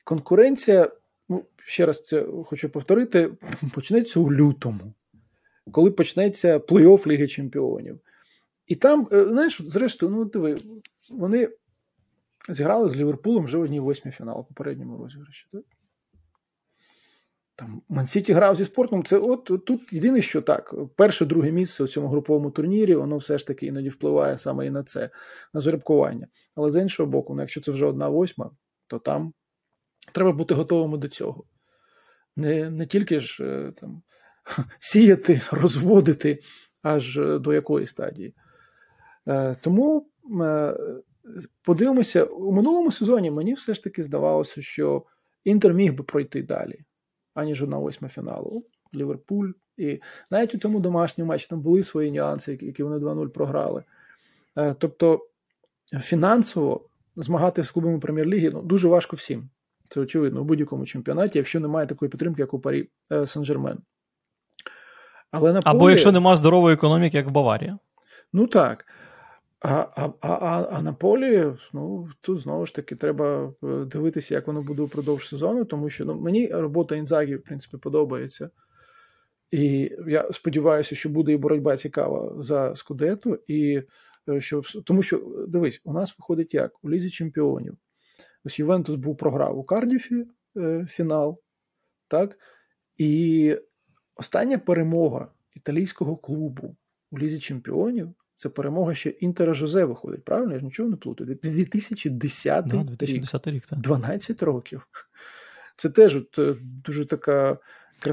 конкуренція ну, ще раз це хочу повторити, почнеться у лютому, коли почнеться плей-офф Ліги Чемпіонів. І там, знаєш, зрештою, ну диви, вони зіграли з Ліверпулем вже в одній восьмій фіналу попередньому розіграші. Так? Там Мансіті грав зі спортом. Це от тут єдине, що так, перше, друге місце у цьому груповому турнірі, воно все ж таки іноді впливає саме і на це, на жеребкування. Але з іншого боку, ну, якщо це вже одна восьма, то там треба бути готовими до цього. Не не тільки ж е, там сіяти, розводити аж е, до якої стадії. Е, тому подивимося, у минулому сезоні мені все ж таки здавалося, що Інтер міг би пройти далі, аніж на восьма фіналу. Ліверпуль. І навіть у цьому домашньому матчі там були свої нюанси, які вони 2-0 програли. Тобто фінансово змагати з клубами прем'єр-ліги ну, дуже важко всім. Це очевидно у будь-якому чемпіонаті, якщо немає такої підтримки, як у Парі е, Сен-Жермен. Але на Або якщо немає здорової економіки, як в Баварії. Ну так. А а, а, а на полі, ну тут знову ж таки треба е, дивитися, як воно буде упродовж сезону, тому що ну, мені робота Інзагі, в принципі, подобається. І я сподіваюся, що буде і боротьба цікава за Скудету, і е, що тому що дивись, у нас виходить як у лізі чемпіонів. Ось Ювентус був програв у Кардіфі е, фінал. так? І остання перемога італійського клубу у Лізі Чемпіонів це перемога ще Інтера Жозе виходить. Правильно? Я ж нічого не плутаю. 2010 да, 2010 рік. так. 12 років. Це теж от, дуже така.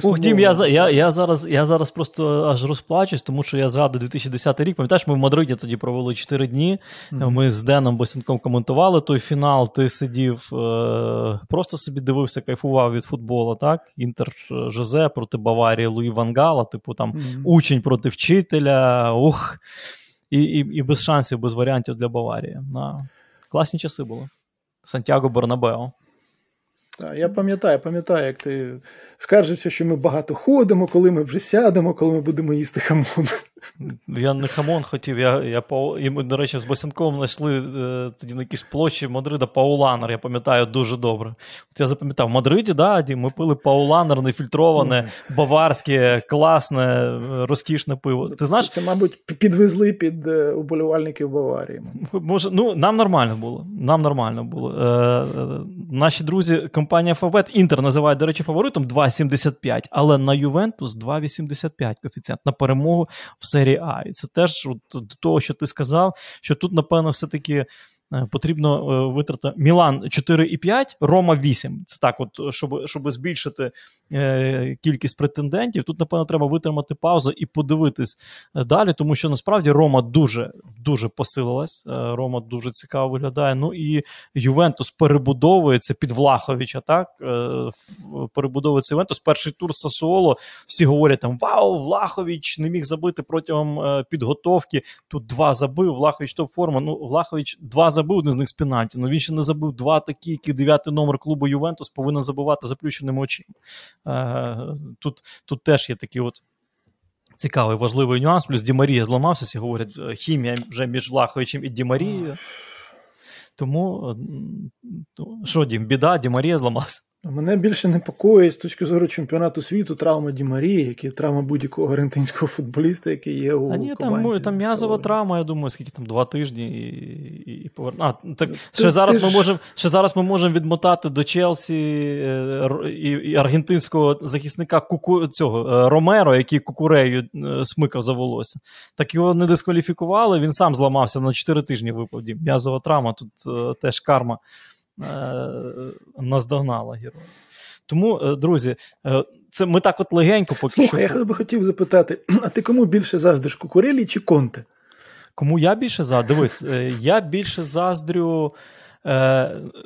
Ух, Дім, я я, я, зараз я зараз просто аж розплачусь, тому що я згадую 2010 рік. Пам'ятаєш, ми в Мадриді тоді провели 4 дні. Mm-hmm. Ми з Деном Босянком коментували той фінал. Ти сидів, е- просто собі дивився, кайфував від футболу. так? Інтер Жозе проти Баварії Луї Вангала, типу там mm-hmm. учень проти вчителя. Ух, і, і, і без шансів, без варіантів для Баварії. На. Класні часи були. Сантьяго Бернабео. Я пам'ятаю, пам'ятаю, як ти скаржився, що ми багато ходимо, коли ми вже сядемо, коли ми будемо їсти хамон. Я не хамон хотів. Я, я і ми, до речі, з Босянковим знайшли е, тоді на якійсь площі Мадрида Пауланер, я пам'ятаю дуже добре. От Я запам'ятав, в Мадриді, да, ми пили Пауланер, нефільтроване, баварське, класне, розкішне пиво. Ти знаєш? Це, мабуть, підвезли під е, уболівальників Баварії. Може, ну, Нам нормально було. Нам нормально було. Е, е, Наші друзі, компанія Фавбет, Інтер називають, до речі, фаворитом 2,75, але на Ювентус 2,85 коефіцієнт на перемогу в серії А. І це теж от, до того, що ти сказав, що тут, напевно, все-таки потрібно е, витрати Мілан 4,5, Рома 8. Це так, от, щоб щоб збільшити е, кількість претендентів. Тут, напевно, треба витримати паузу і подивитись далі, тому що насправді Рома дуже дуже посилилась. Рома дуже цікаво виглядає. Ну і Ювентус перебудовується під Влаховича. Так перебудовується Ювентус. Перший тур Сасуоло. Всі говорять там: Вау, Влахович не міг забити протягом підготовки. Тут два забив. Влахович топ форма. Ну, Влахович два забив забив один з них з пенальті, але він ще не забив два такі, які дев'ятий номер клубу Ювентус повинен забивати заплющеними очима. Е, тут, Тут теж є такі от. Цікавий важливий нюанс. Плюс Ді Марія зламався, всі говорять, е, хімія вже між Влаховичем і Ді Марією. Тому що, Дім, біда, Ді Марія зламався. Мене більше непокоїть з точки зору чемпіонату світу травма Ді Марії, які травма будь-якого аргентинського футболіста, який є у А ні, команді. Там там м'язова травма, я думаю, скільки там два тижні і і, і повер... А, так, ти, ще, ти, зараз ти ми ж... можемо, ще зараз ми можемо відмотати до Челсі е, і і аргентинського захисника Куку... цього е, Ромеро, який кукурею е, смикав за волосся. Так його не дискваліфікували, він сам зламався на 4 тижні випав. М'язова травма, тут теж карма. Е, наздогнала героя. Тому, е, друзі, е, це ми так от легенько поки Слухай, що. Я би хотів запитати: а ти кому більше заздриш, Кукурелі чи Конте? Кому я більше заздрю? Дивись, я більше заздрю.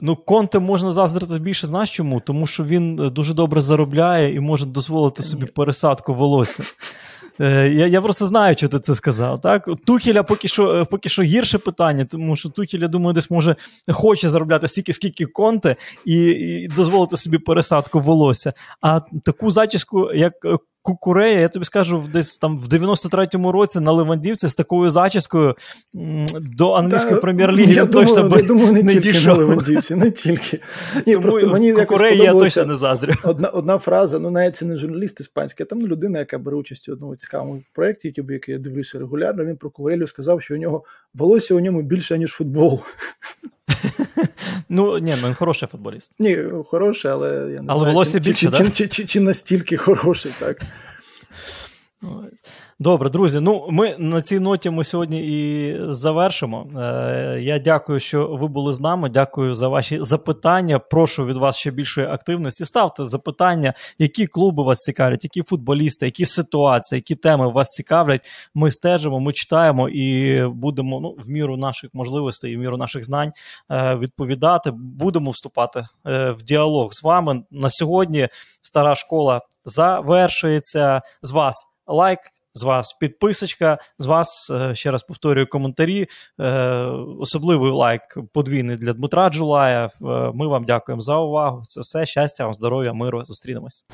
Ну, Конте можна заздрити більше, знаєш чому? Тому що він дуже добре заробляє і може дозволити собі пересадку волосся. Е, я я просто знаю, що ти це сказав. Так? Тухіля поки що е, поки що гірше питання, тому що Тухіля, думаю, десь може хоче заробляти стільки, скільки конте, і, і дозволити собі пересадку волосся. А таку зачіску, як Кукурея, я тобі скажу, десь там в 93-му році на Левандівці з такою зачіскою до англійської прем'єр-ліги я точно думаю, би я думаю, не, не тільки дійшов. на Левандівці, не тільки. Ні, Тому просто мені Кукурея я точно не заздрю. Одна одна фраза, ну навіть це не журналіст іспанський, а там людина, яка бере участь у одному цікавому проєкті, YouTube, який я дивлюся регулярно, він про Кукурелю сказав, що у нього волосся у ньому більше, ніж футбол. Ну, ні, ну він хороший футболіст. Ні, хороший, але я не але знаю, волосся чи, більше, чи, да? чи, чи, чи настільки хороший, так. Добре, друзі. Ну, ми на цій ноті ми сьогодні і завершимо. Е, Я дякую, що ви були з нами. Дякую за ваші запитання. Прошу від вас ще більшої активності. Ставте запитання, які клуби вас цікавлять, які футболісти, які ситуації, які теми вас цікавлять. Ми стежимо, ми читаємо і будемо ну, в міру наших можливостей і в міру наших знань е, відповідати. Будемо вступати е, в діалог з вами. На сьогодні стара школа завершується з вас лайк. З вас підписочка, з вас, е, ще раз повторюю, коментарі. Е, особливий лайк подвійний для Дмитра Джулая. Е, ми вам дякуємо за увагу. Це все щастя, вам здоров'я, миру. Зустрінемось.